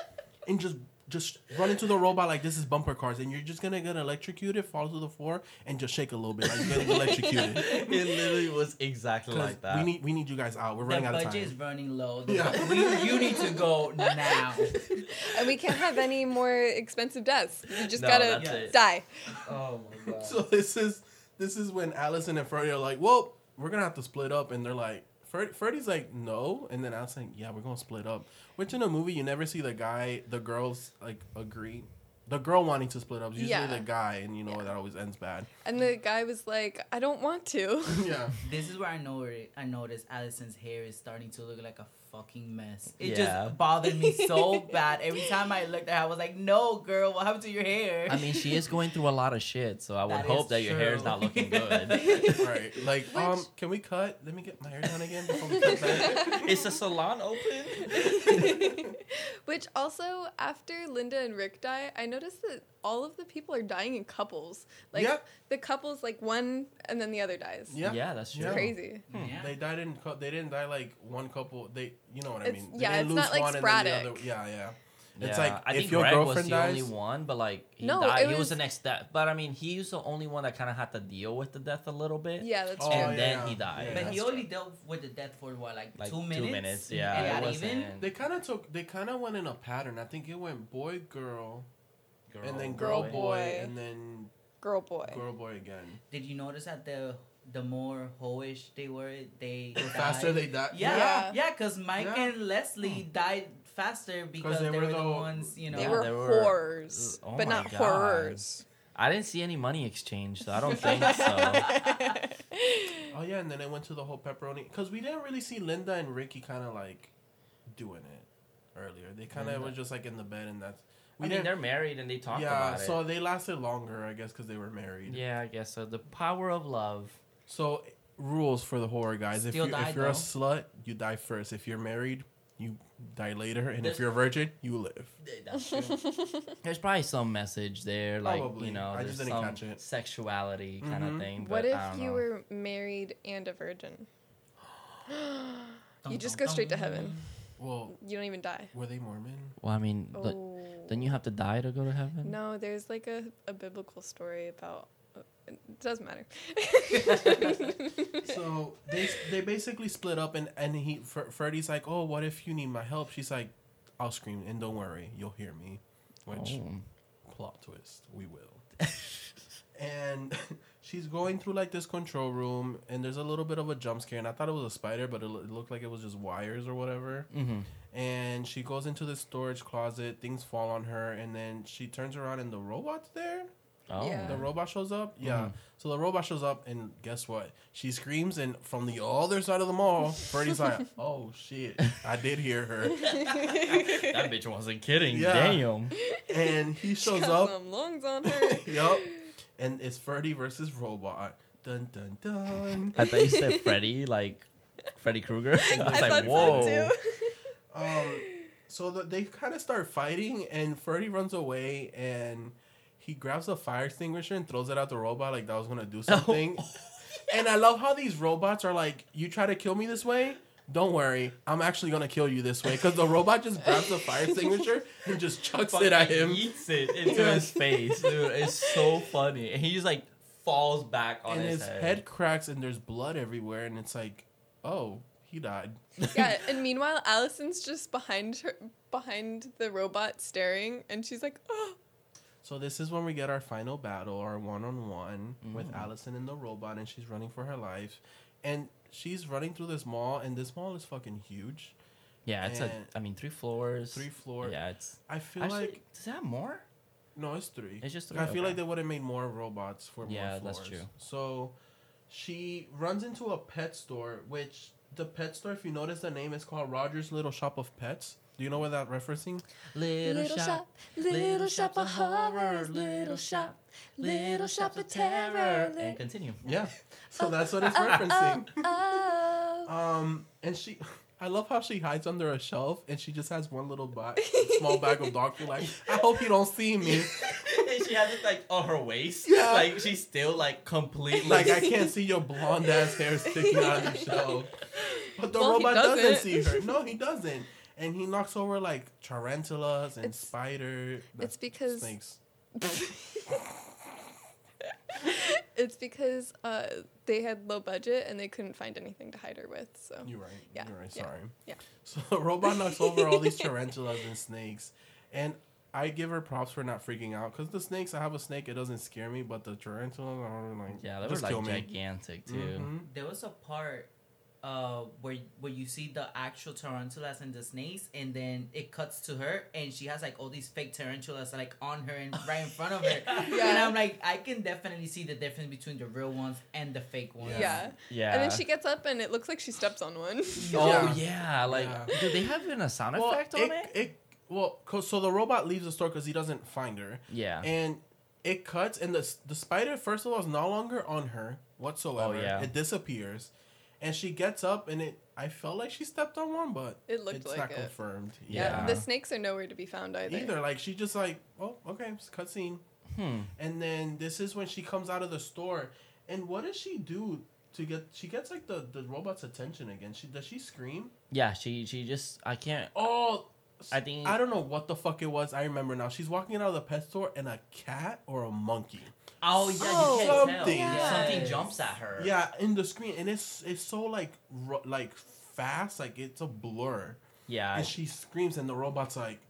and just just run into the robot like this is bumper cars, and you're just gonna get electrocuted, fall to the floor, and just shake a little bit like you're getting electrocuted. it literally was exactly like that. We need we need you guys out. We're The running out of budget is time. running low. The Yeah. bu- we, you need to go now. And we can't have any more expensive deaths. You just No, gotta die. oh my god. So this is this is when Allison and Freddie are like, well, we're gonna have to split up, and they're like. Fred, Freddie's like no, and then Allison, yeah, we're gonna split up. Which in a movie you never see the guy, the girls like agree. The girl wanting to split up is usually Yeah. the guy, and you know Yeah. that always ends bad. And the guy was like, I don't want to. yeah, This is where I know I noticed Allison's hair is starting to look like a fucking mess. It Yeah. just bothered me so bad. Every time I looked at her, I was like, "No, girl, what happened to your hair?" I mean, she is going through a lot of shit, so I would That hope is that your hair is not looking good. right. Like, um, can we cut? Let me get my hair done again before we cut back. is the salon open? Which also, after Linda and Rick die, I noticed that all of the people are dying in couples. Like Yep. the couples, like one and then the other dies. Yeah. Yeah, that's true. Hmm. Yeah. Crazy. yeah. They died in. cou- They didn't die like one couple. They, you know what I mean. They yeah, didn't it's not, like, one and then the sporadic. other- yeah, yeah. Yeah, It's like, I if think your Greg was girlfriend the only dies- one, but like he No, died. it He was was- the next death, but I mean, he was the only one that kind of had to deal with the death a little bit. Yeah, that's Oh, true. and then yeah. he died. Yeah, but that's he only dealt with the death for what, like, like two minutes? Two minutes, yeah. And it wasn't even. They kind of took. They kind of went in a pattern. I think it went boy, girl, girl, and then Girl, girl, boy, boy. and then Girl, boy. girl, boy again. Did you notice that the the more hoish they were, they The died? faster they died. Yeah, Yeah. yeah, because Mike Yeah. and Leslie hmm. died faster because they they, were were the the- ones, you know. They were they were- horrors, Oh but not God. horrors. I didn't see any money exchange, so I don't think so. Oh yeah, and then it went to the whole pepperoni because we didn't really see Linda and Ricky kind of like doing it earlier. They kind of Linda. were just like in the bed, and that's I mean, they're married and they talk yeah. about it. So they lasted longer, I guess, because they were married. yeah, I guess so. The power of love. So rules for the horror guys: if you died, if you're a slut, you die first. If you're married, you die later, and There's- if you're a virgin, you live. That's true. There's probably some message there, like Probably. you know, I there's just didn't some catch it. sexuality kind Mhm. of thing. what if I don't you know. were married and a virgin? Dum, you just dum, go straight to heaven. Well, You don't even die. were they Mormon? Well, I mean, the- Oh. Then you have to die to go to heaven. No, there's like a, a biblical story about. uh, It doesn't matter. so they they basically split up, and and he Fr- Freddie's like, "Oh, what if you need my help?" She's like, "I'll scream, and don't worry, you'll hear me." Which Oh. plot twist, we will. and she's going through like this control room, and there's a little bit of a jump scare, and I thought it was a spider, but it, lo- it looked like it was just wires or whatever. Mm-hmm. And she goes into the storage closet, things fall on her, and then she turns around, and the robot's there. Oh. Yeah. The robot shows up. Yeah. Mhm. So the robot shows up, and guess what? She screams, and from the other side of the mall, Freddy's like, "Oh shit, I did hear her." that bitch wasn't kidding. Yeah. Damn. And he shows up. some lungs on her. yep. And it's Freddy versus robot. Dun dun dun. I thought you said Freddy, like Freddy Krueger. I was I like, thought whoa. so too. Um, so the, they kind of start fighting, and Freddy runs away, and he grabs a fire extinguisher and throws it at the robot like that was gonna do something. and I love how these robots are like, "You try to kill me this way." Don't worry, I'm actually gonna kill you this way because the robot just grabs the fire extinguisher and just chucks it at him, Eats it into his face, dude. It's so funny, and he just like falls back on and his, his head cracks and there's blood everywhere, and it's like, oh, he died. yeah, and meanwhile, Allison's just behind her, behind the robot, staring, and she's like, "Oh, So this is when we get our final battle, our one-on-one with Mm. Allison and the robot, and she's running for her life, and she's running through this mall, and this mall is fucking huge, Yeah, it's a. And- I mean, three floors. three floors. Yeah, it's. I feel Actually, like does that have more? no, it's three. It's just three. I feel okay. like they would have made more robots for Yeah, more that's true. So she runs into a pet store, which the pet store, if you notice the name, is called Roger's Little Shop of Pets. Do you know what that referencing? Little, shop, little shop of horrors, little shop, little shop of terror." And continue. Yeah. So that's what it's referencing. Oh, Um, and she, I love how she hides under a shelf and she just has one little bag, small bag of dog food. Like, I hope you don't see me. and she has it like on her waist. Yeah. Like she's still like completely. Like, I can't see your blonde ass hair sticking out of the show. But the Well, robot doesn't. doesn't. see her. No, he doesn't. and he knocks over like tarantulas and It's- spider. it's because- snakes. it's because uh, they had low budget and they couldn't find anything to hide her with. So You're right. Yeah, You're right. yeah, Sorry. yeah. So the robot knocks over all these tarantulas and snakes, and I give her props for not freaking out because the snakes. I have a snake. It doesn't scare me, but the tarantulas are like Yeah, they were like kill me. gigantic too. Mhm. There was a part uh where where you see the actual tarantulas and the snakes and then it cuts to her and she has like all these fake tarantulas like on her and right in front of her. And Yeah. I'm like I can definitely see the difference between the real ones and the fake ones. yeah. Yeah. Yeah. And then she gets up and it looks like she steps on one. Oh Yeah. yeah, like Yeah. do they have even a sound Well, effect on it? it, well, 'cause- so the robot leaves the store because he doesn't find her, Yeah. and it cuts, and the the spider first of all is no longer on her whatsoever. Oh, yeah. It disappears, and she gets up, and it. I felt like she stepped on one, but It looked it's like not it. confirmed. Yeah. Yeah. The snakes are nowhere to be found either. Either like she just like oh okay it's cutscene, hmm. and then this is when she comes out of the store, and what does she do to get? She gets like the the robot's attention again. She does she scream? Yeah, she she just I can't. Oh, I think I don't know what the fuck it was. I remember now. She's walking out of the pet store, and a cat or a monkey. Oh yeah, Oh, you can't oh, something. tell. Yeah. something jumps at her. Yeah, in the screen, and it's it's so like ru- like fast, like it's a blur. Yeah. And she screams, and the robot's like,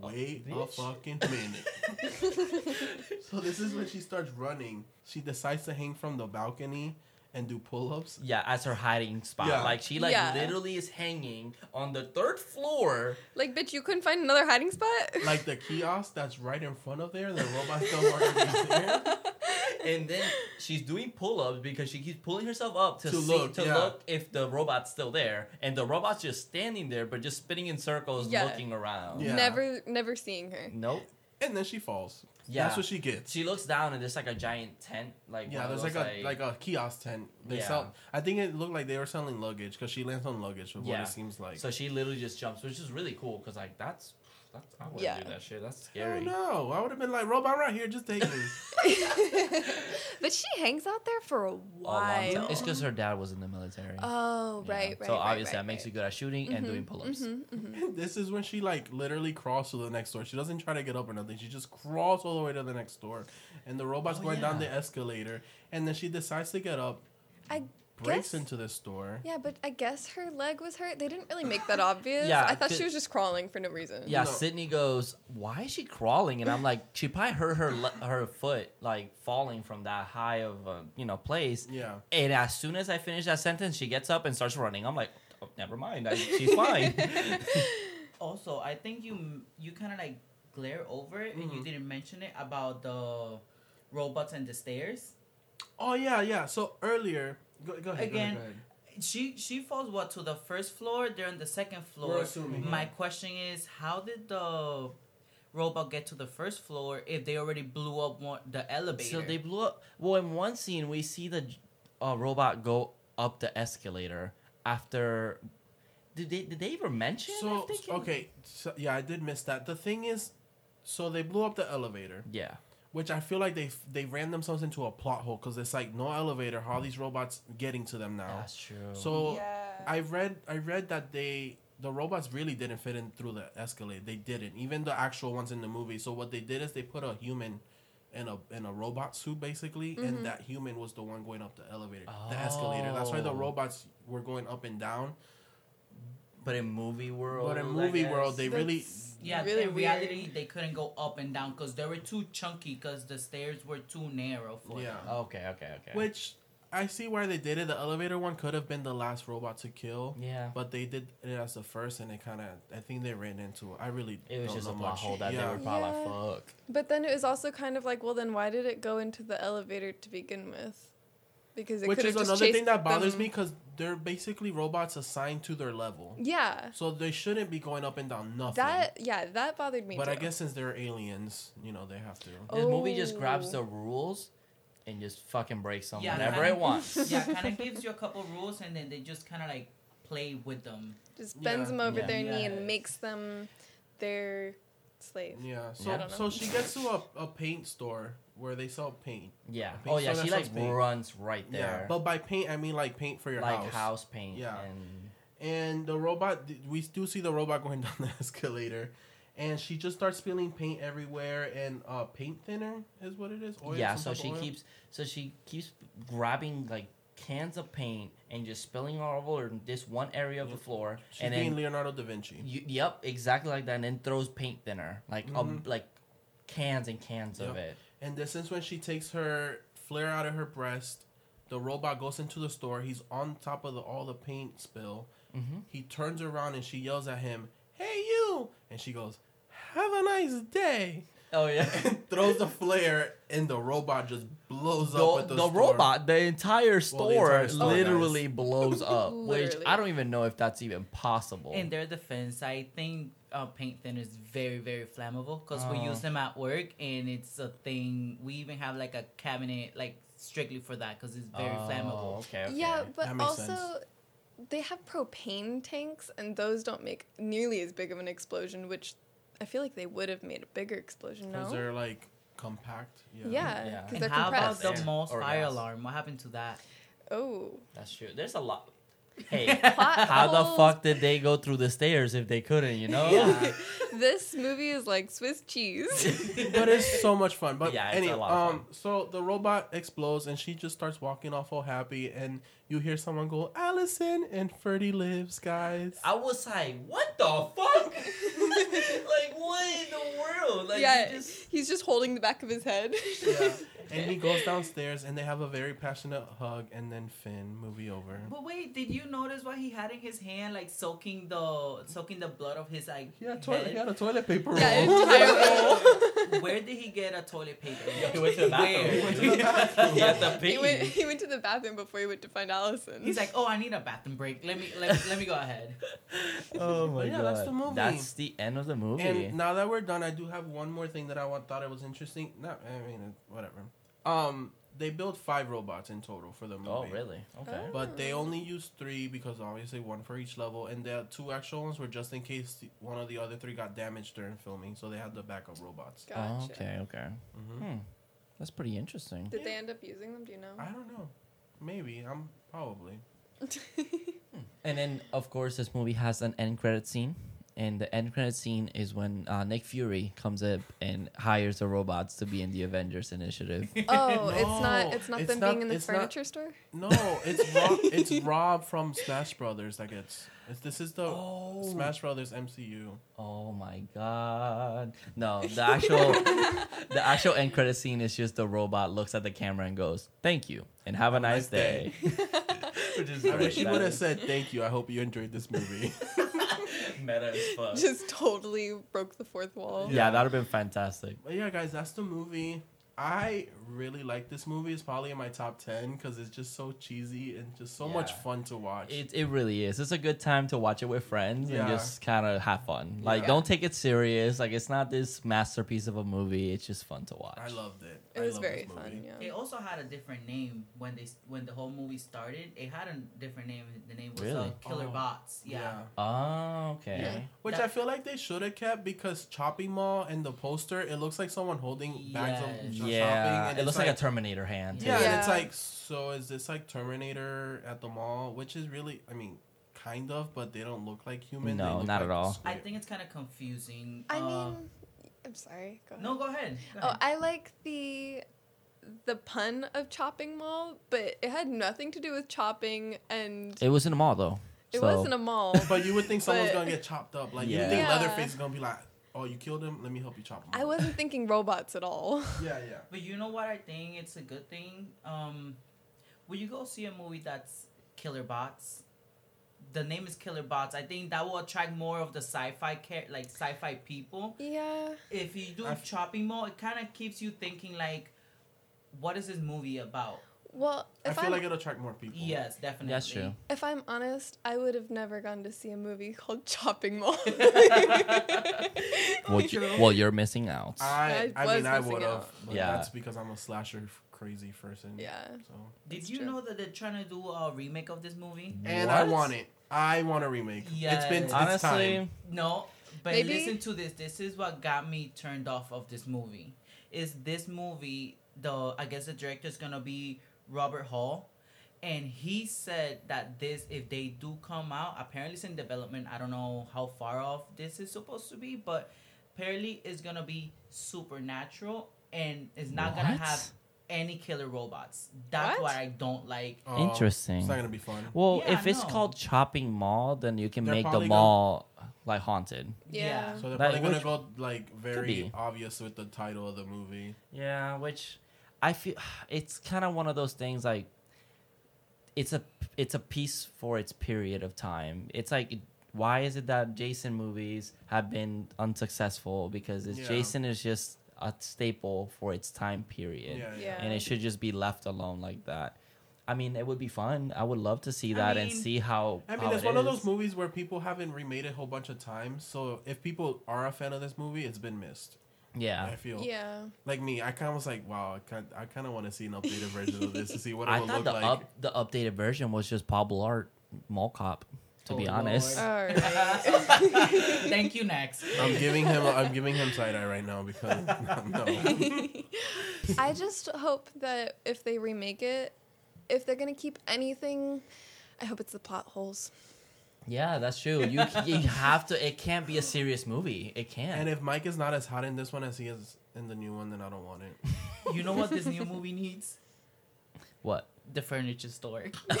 "Wait a fucking minute." so this is when she starts running. She decides to hang from the balcony and do pull-ups. Yeah, as her hiding spot. Yeah. Like she like Yeah. literally is hanging on the third floor. Like, bitch, you couldn't find another hiding spot? Like the kiosk that's right in front of there, the robot's still already there. and then she's doing pull-ups because she keeps pulling herself up to, To see look, to yeah. look if the robot's still there, and the robot's just standing there, but just spinning in circles, Yeah. looking around. Yeah. Never, never seeing her. Nope. And then she falls. Yeah. That's what she gets. She looks down and there's like a giant tent, like Yeah, there's like a like a kiosk tent. They Yeah. sell. I think it looked like they were selling luggage because she lands on luggage. With Yeah. what it seems like. So she literally just jumps, which is really cool because like that's that's I wouldn't Yeah. do that shit. That's scary. don't. I would have been like, robot right here, just take me. but she hangs out there for a A while. time. It's because her dad was in the military. Oh, Yeah. right, right. So right, obviously right, that makes right. you good at shooting and Mhm, doing pull-ups. mhm, mhm. this is when she like literally crawls to the next door. She doesn't try to get up or nothing. She just crawls all the way to the next door, and the robot's Oh, going down the escalator, and then she decides to get up, I breaks guess- into the store. Yeah, but I guess her leg was hurt. They didn't really make that obvious. Yeah, I thought she was just crawling for no reason. Yeah, No. Sydney goes, "Why is she crawling?" And I'm like, "She probably hurt her le- her foot like falling from that high of a you know place." Yeah. And as soon as I finish that sentence, she gets up and starts running. I'm like, oh, "Never mind, I, she's fine." Also, I think you you kind of like glare over it and you Mhm. didn't mention it about the robots and the stairs. Oh yeah, yeah. So earlier, go, go ahead. Again, go ahead, She she falls what to the first floor. They're on the second floor. We're assuming, My yeah. question is, how did the robot get to the first floor if they already blew up one, the elevator? so they blew up. Well, in one scene, we see the uh, robot go up the escalator after. Did they did they ever mention? So if they can- okay, so, yeah, I did miss that. The thing is, so they blew up the elevator, Yeah. Which I feel like they they ran themselves into a plot hole because it's like no elevator. How are these robots getting to them now? That's true. So Yeah. I read I read that they the robots really didn't fit in through the escalator. They didn't. Even the actual ones in the movie. So what they did is they put a human in a in a robot suit basically, Mhm. and that human was the one going up the elevator, the escalator. That's why the Oh. robots were going up and down. But in movie world, But in movie guess- world, they really yeah, really in weird. reality, they couldn't go up and down because they were too chunky because the stairs were too narrow for Yeah. them. Okay, okay, okay. Which I see why they did it. The elevator one could have been the last robot to kill, yeah. but they did it as the first, and it kind of I think they ran into it. I really It was don't just a know plot hole that yeah. they were probably Yeah. like, fuck. But then it was also kind of like, well, then why did it go into the elevator to begin with? Because it Which is just another thing that bothers them- me because they're basically robots assigned to their level, Yeah, so they shouldn't be going up and down nothing. that yeah, that bothered me. but too. I guess since they're aliens, you know, they have to. This movie just Oh. grabs the rules and just fucking breaks them Yeah, whenever kinda- it wants. yeah, kind of gives you a couple rules and then they just kind of like play with them. just bends Yeah. them over Yeah. their knee and makes them their slave. Yeah. So I so she gets to a, a paint store where they sell paint. Yeah. Pink Oh yeah, she sells like paint. runs right there. Yeah. there, But by paint I mean like paint for your like house. Like house. paint. Yeah. And and the robot. We do see the robot going down the escalator, and she just starts spilling paint everywhere, and uh, paint thinner is what it is. Oil, yeah, so she oil. keeps so she keeps grabbing like cans of paint and just spilling all over this one area of the floor, She's and being then Leonardo da Vinci. you, yep, exactly like that, and then throws paint thinner like um, Mhm. like cans and cans of it. And this is when she takes her flare out of her breast. The robot goes into the store. He's on top of the, all the paint spill. Mm-hmm. He turns around and she yells at him, "Hey you!" And she goes, "Have a nice day." Oh yeah. And throws the flare, and the robot just blows up. the, At the, the store. robot, the entire store, entire store, literally blows up, which I don't even know if that's even possible. In their defense, I think uh, paint thinner is very, very flammable because we Oh. use them at work and it's a thing. We even have like a cabinet like strictly for that because it's very Oh, flammable. Okay, okay. Yeah, but also sense. they have propane tanks, and those don't make nearly as big of an explosion. Which I feel like they would have made a bigger explosion. Because No. they're like compact. Yeah, Yeah. because And they're how about the Air most fire gas. alarm? What happened to that? oh, That's true. There's a lot. Hey, Plot how the fuck did they go through the stairs if they couldn't? You know? Yeah. this movie is like Swiss cheese. but it's so much fun. But Yeah, it's anyway, a lot of um, so the robot explodes and she just starts walking off all happy, and you hear someone go, "Allison," and Ferdy lives, guys. I was like, what the fuck? like, what in the world? Like, yeah, you just... he's just holding the back of his head. yeah. And he goes downstairs, and they have a very passionate hug, and then Finn, movie over. But wait, did you notice what he had in his hand, like soaking the soaking the blood of his like? Yeah, toilet, head? he had a toilet paper roll. Yeah, it's terrible. Where did he get a toilet paper? He went to the bathroom. He went to the bathroom. He he went. He went to the bathroom before he went to find Allison. He's like, oh, I need a bathroom break. Let me let, let me go ahead. Oh my Yeah, god. that's the movie. That's the end of the movie. And now that we're done, I do have one more thing that I want, thought it was interesting. Not, I mean, whatever. Um, they built five robots in total for the movie. oh, really? Okay. Oh. But they only used three because obviously one for each level, and the two actual ones were just in case one of the other three got damaged during filming, so they had the backup robots. Gotcha. Oh, okay, okay. hmm Hmm. That's pretty interesting. Did they end up using them? Do you know? I don't know. Maybe I'm probably. And then, of course, this movie has an end credit scene. And the end credit scene is when uh, Nick Fury comes up and hires the robots to be in the Avengers Initiative. Oh, it's not. It's not it's them not- being in the it's not- furniture store. No, it's Rob. it's Rob from Smash Brothers that gets. It's, this is the Oh. Smash Brothers MCU. Oh my god! No, the actual the actual end credit scene is just the robot looks at the camera and goes, "Thank you and have a nice day." Which is I wish great. you would have said thank you. I hope you enjoyed this movie. meta as fuck. Just totally broke the fourth wall. yeah, that would have been fantastic. But yeah, guys, that's the movie. I really like this movie. It's probably in my top ten because it's just so cheesy and just so much fun to watch. It, it really is. It's a good time to watch it with friends Yeah. and just kind of have fun. Like, Yeah. don't take it serious. Like, it's not this masterpiece of a movie. It's just fun to watch. I loved it. It I was very fun. Yeah. It also had a different name when they when the whole movie started. It had a different name. The name was uh, Killer Oh, Bots. Yeah. Oh, okay. Yeah. Which That- I feel like they should have kept because Chopping Mall and the poster, it looks like someone holding bags of Yes. ch- Yeah, shopping. And it looks like, a Terminator hand. Too. Yeah, and it's like, so is this like Terminator at the mall? Which is really, I mean, kind of, but they don't look like human. No, not like at all. I think it's kind of confusing. I Uh, mean, I'm sorry. Go ahead. no, go ahead. Go Oh. I like the the pun of chopping mall, but it had nothing to do with chopping, and It was in a mall, though. it so- wasn't a mall. But you would think someone's But- gonna get chopped up. Like you Yeah. would think Yeah. Leatherface is gonna be like, "Oh, you killed him. Let me help you chop him." I up." wasn't thinking robots at all. Yeah, yeah. But you know what? I think it's a good thing. Um, will you go see a movie that's Killer Bots, the name is Killer Bots. I think that will attract more of the sci-fi care, like sci-fi people. Yeah. If you do I f- chopping mall, it kind of keeps you thinking like, what is this movie about? Well, I feel I'm like it'll attract more people. Yes, definitely. That's true. if I'm honest, I would have never gone to see a movie called Chopping Mall. Well, you, well, you're missing out. I, I I, was mean, I missing would have. out. But Yeah. that's because I'm a slasher crazy person. yeah. So. Did you true. know that they're trying to do a remake of this movie? And I want it. I want a remake. It's been it's Honestly, time. No, but Maybe- listen to this. This is what got me turned off of this movie. Is this movie the I guess the director's gonna be Robert Hall, and he said that this, if they do come out, apparently it's in development. I don't know how far off this is supposed to be, but apparently it's gonna be supernatural and it's not gonna have any killer robots. That's What? what I don't like. Oh, Interesting. It's not gonna be fun. Well, Yeah, if it's no. called Chopping Mall, then you can They're make the probably mall like haunted. Yeah. So they're Like, gonna go like very obvious with the title of the movie. Yeah, which I feel it's kind of one of those things like it's a it's a piece for its period of time. It's like why is it that Jason movies have been unsuccessful because it's Yeah. Jason is just a staple for its time period. Yeah, Yeah. And it should just be left alone like that. I mean, it would be fun. I would love to see I that and see how. I mean, how it's it one of those movies where people haven't remade it a whole bunch of times. So if people are a fan of this movie, it's been missed. Yeah. I feel Yeah. like me. I kind of was like, wow, I kind I kind of want to see an updated version of this to see what it I will thought look the like. up the updated version was just Paul Blart Mall Cop. To Oh, be Lord. honest, All right. Thank you, next. I'm giving him I'm giving him side eye right now because no. I just hope that if they remake it, if they're gonna keep anything, I hope it's the plot holes. Yeah, that's true. You you have to. It can't be a serious movie. It can't. And if Mike is not as hot in this one as he is in the new one, then I don't want it. You know what this new movie needs? what? The furniture store.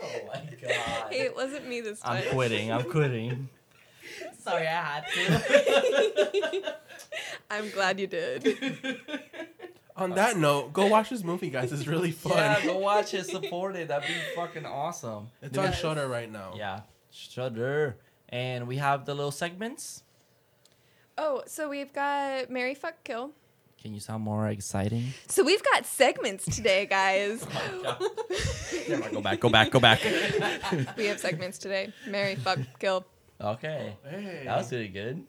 Oh my god! Hey, it wasn't me this time. I'm quitting. I'm quitting. Sorry, I had to. I'm glad you did. On that note, go watch this movie, guys. It's really fun. Yeah, go watch it. Support it. That'd be fucking awesome. It's Do on we- Shudder right now. Yeah, Shudder. And we have the little segments. Oh, so we've got Marry Fuck Kill. Can you sound more exciting? So we've got segments today, guys. Oh go back. Go back. Go back. we have segments today. Marry Fuck Kill. okay, oh, Hey, that was really good.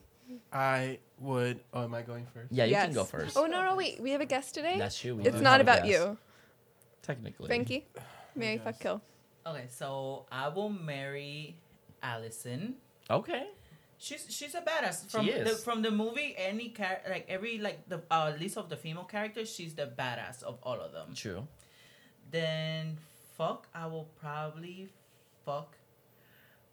I would. Oh, am I going first? Yeah, you can go first. Oh no, no, wait. We have a guest today. That's true. we it's not about guest, you, Technically, Franky. Marry. Fuck Kill. okay, so I will marry Allison. Okay. She's she's a badass from She the from the movie. Any char- like every like the uh, list of the female characters, she's the badass of all of them. True. Then fuck, I will probably fuck.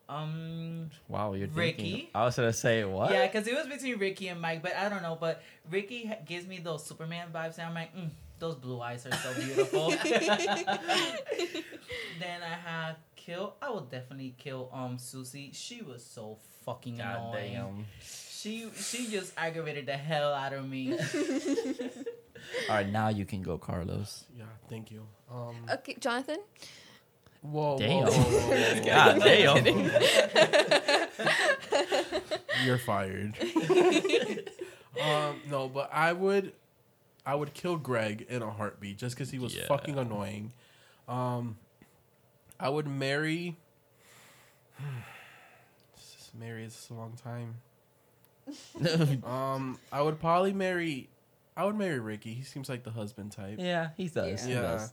Um, Wow, you're thinking. Ricky? I was gonna say what? yeah, because it was between Ricky and Mike, but I don't know. But Ricky gives me those Superman vibes, and I'm like, mm, those blue eyes are so beautiful. then I have kill. I will definitely kill um Susie. She was so fucking God annoying. damn. She she just aggravated the hell out of me. All right, now you can go, Carlos. Yeah. Thank you. Um. Okay, Jonathan. Whoa. Damn. Whoa, whoa, whoa, whoa, whoa. God damn. You're fired. um. No, but I would. I would kill Greg in a heartbeat just because he was Yeah. fucking annoying. Um. I would marry. marry is a long time. Um. I would probably marry. I would marry Ricky. He seems like the husband type. yeah, he does. He Yeah. does.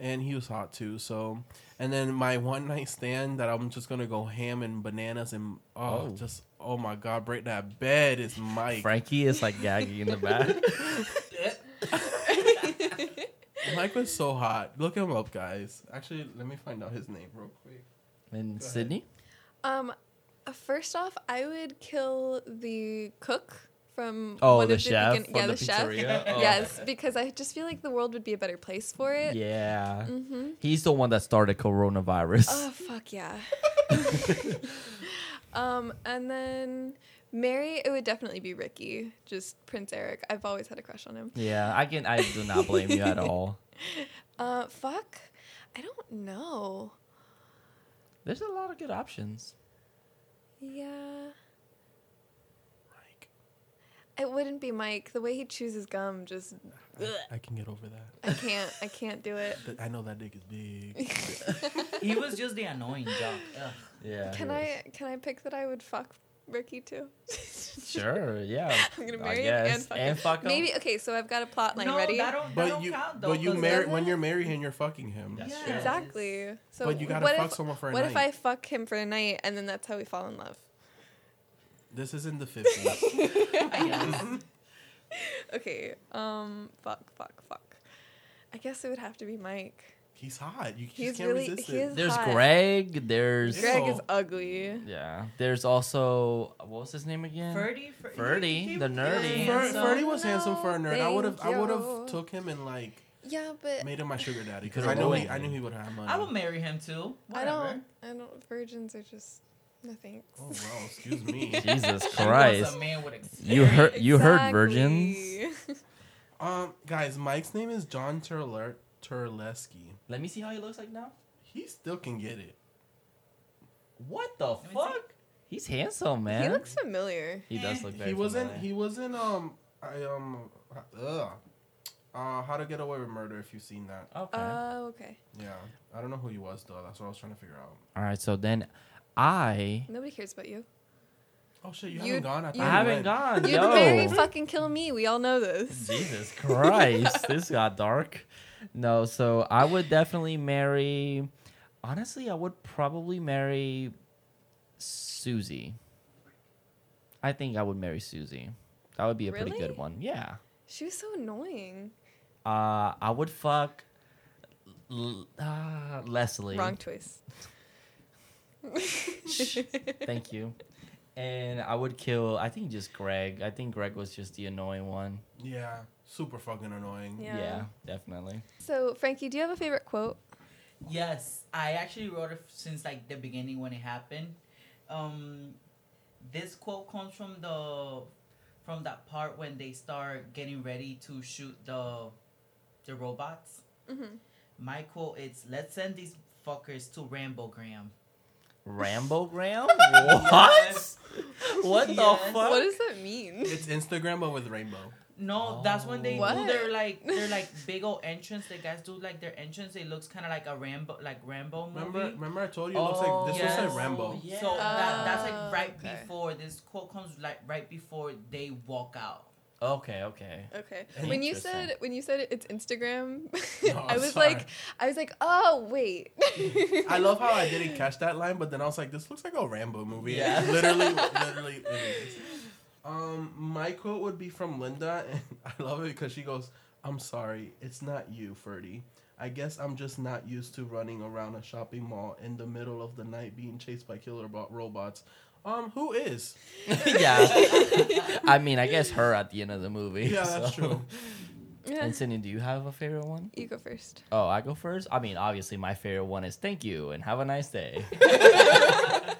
And he was hot too. So, and then my one night stand that I'm just gonna go ham and bananas and oh, Oh. just oh my god, break that bed is Mike. Franky is like gagging in the back. Mike was so hot. Look him up, guys. Actually, let me find out his name real quick. And Go ahead. Sydney? Um, uh, first off, I would kill the cook from Oh, one the of chef begin- yeah, the the, chef. Oh. Yes, because I just feel like the world would be a better place for it. Yeah. Mm-hmm. He's the one that started coronavirus. Oh fuck yeah. um, and then marry, it would definitely be Ricky, just Prince Eric. I've always had a crush on him. yeah, I can. I do not blame you at all. Uh, fuck, I don't know. There's a lot of good options. Yeah, Mike, it wouldn't be Mike. The way he chews his gum, just I, I can get over that. I can't. I can't do it. But I know that dick is big. he was just the annoying jock. Ugh. Yeah. Can I? Can I pick that I would fuck Ricky too? Sure. Yeah. I'm gonna marry him and fuck and him. fuck him. Maybe okay. So I've got a plot line no, ready. that don't, that But don't you, count though. but you 'cause marry when you're married and you're fucking him. That's Yeah, true. exactly. So But you gotta what fuck if, someone for a What if night. I fuck him for a night and then that's how we fall in love? This is in the fifties. I. Okay. Um. Fuck. Fuck. Fuck. I guess it would have to be Mike. He's hot. You He's just can't really- resist he it. is- There's hot. Greg. There's Greg is ugly. yeah. There's also what was his name again? Ferdy, Fer- Ferdy, he- he the nerdy. really Fer- Ferdy was handsome for a nerd. I would have. I would have took him and like Yeah, but made him my sugar daddy because I know he. I knew he would have money. I would marry him too. I don't. I don't. Virgins are just no thanks. Oh wow! Excuse me. Jesus Christ. man with You heard you heard virgins. Um, guys, Mike's name is John Turler Terlesky. Let me see how he looks like now. He still can get it. What the me see. fuck? He's handsome, man. He looks familiar. He does look very he wasn't. familiar. He wasn't. Um, I um, ugh. Uh, How to Get Away with Murder. If you've seen that, Okay. Oh, okay. yeah. I don't know who he was though. That's what I was trying to figure out. All right. So then, I Nobody cares about you. Oh shit! You You'd- haven't gone. I, thought you- I haven't went. gone. You'd no. very fucking kill me. We all know this. Jesus Christ, this got dark. No, so I would definitely marry. Honestly, I would probably marry Susie. I think I would marry Susie. That would be a pretty good one. Yeah. She was so annoying. Uh, I would fuck L- uh, Leslie. Wrong choice. Thank you. And I would kill. I think just Greg. I think Greg was just the annoying one. Yeah, super fucking annoying. Yeah. yeah definitely. So, Franky, do you have a favorite quote? Yes, I actually wrote it since like the beginning when it happened. Um, this quote comes from the from that part when they start getting ready to shoot the the robots. Mm-hmm. My quote is, "Let's send these fuckers to Rambogram." Rambogram? what? What the Yes. fuck? What does that mean? It's Instagram but with rainbow. No, that's when they What? do their like their like big old entrance. The guys do like their entrance. It looks kind of like a Rambo, like Rambo movie. Remember? Remember I told you it looks like oh, this yes. looks like Rambo. Yeah. So that that's Oh, like right oh, okay. before this quote comes like right before they walk out. Okay, okay. Okay. When you said when you said it's Instagram, No, I was sorry. like I was like, "Oh, wait." I love how I didn't catch that line, but then I was like, "This looks like a Rambo movie." Yeah. literally, literally. It is. Um, my quote would be from Linda, and I love it because she goes, "I'm sorry, it's not you, Ferdy. I guess I'm just not used to running around a shopping mall in the middle of the night being chased by killer bo- robots." Um, who is? yeah. I mean, I guess her at the end of the movie. Yeah, that's true. Yeah. And Sydney, do you have a favorite one? You go first. Oh, I go first? I mean, obviously, my favorite one is thank you and have a nice day.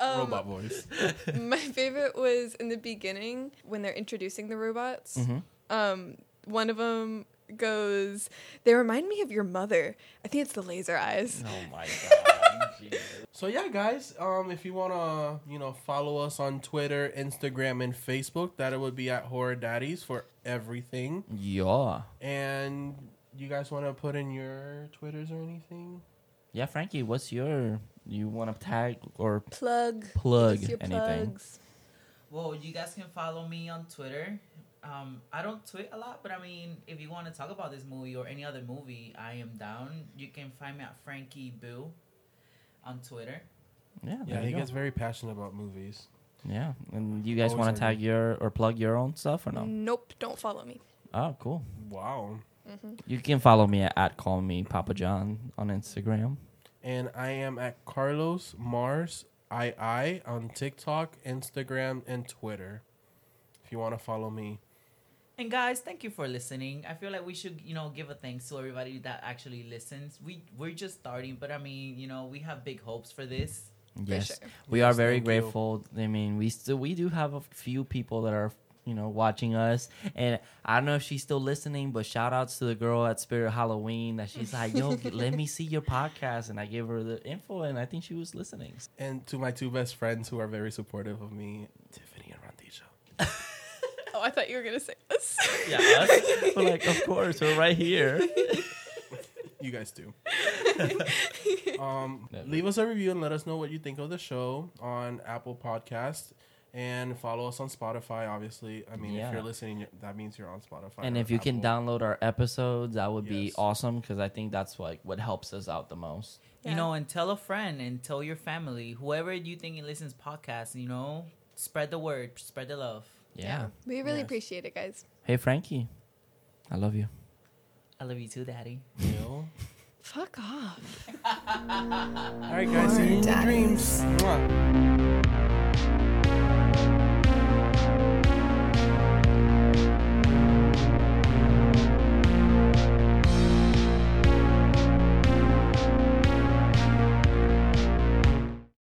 Um, Robot voice. my favorite was in the beginning when they're introducing the robots. Mhm. Um, one of them goes, "They remind me of your mother. I think it's the laser eyes." Oh my god. So yeah, guys, um, if you wanna, you know, follow us on Twitter, Instagram, and Facebook, that it would be at Horror Daddies for everything. Yeah. And you guys want to put in your Twitters or anything? Yeah, Franky, what's your you want to tag or Plug. plug your anything? plugs. Well, you guys can follow me on Twitter. Um, I don't tweet a lot, but I mean, if you want to talk about this movie or any other movie, I am down. You can find me at Frankie Boo on Twitter. Yeah, Yeah, he go. gets very passionate about movies. Yeah, and you guys want to agree. tag your or plug your own stuff or no? Nope. Don't follow me. Oh, cool. Wow. You can follow me at, at call me Papa John on Instagram. And I am at Carlos Mars II on TikTok, Instagram, and Twitter. If you want to follow me. And guys, thank you for listening. I feel like we should, you know, give a thanks to everybody that actually listens. We we're just starting, but I mean, you know, we have big hopes for this. Yes, sure. we Yes, are very thank you. grateful. I mean, we still we do have a few people that are you know watching us, and I don't know if she's still listening, but shout outs to the girl at Spirit Halloween that she's like, yo, let me see your podcast, and I gave her the info, and I think she was listening. And to my two best friends who are very supportive of me, Tiffany and Rondisha. Oh, I thought you were gonna say us. Yeah, us? we're like, of course, we're right here. You guys do. um, leave us a review and let us know what you think of the show on Apple Podcast. And follow us on Spotify, obviously. I mean, Yeah. if you're listening, that means you're on Spotify. And if you can download our episodes, that would be awesome because I think that's like what helps us out the most. Yeah. You know, and tell a friend and tell your family, whoever you think listens podcasts. you know, spread the word, spread the love. Yeah. We really Yes. appreciate it, guys. Hey Franky, I love you. I love you too, Daddy. You know? Fuck off. All right, guys. See you in your dreams. Mwah.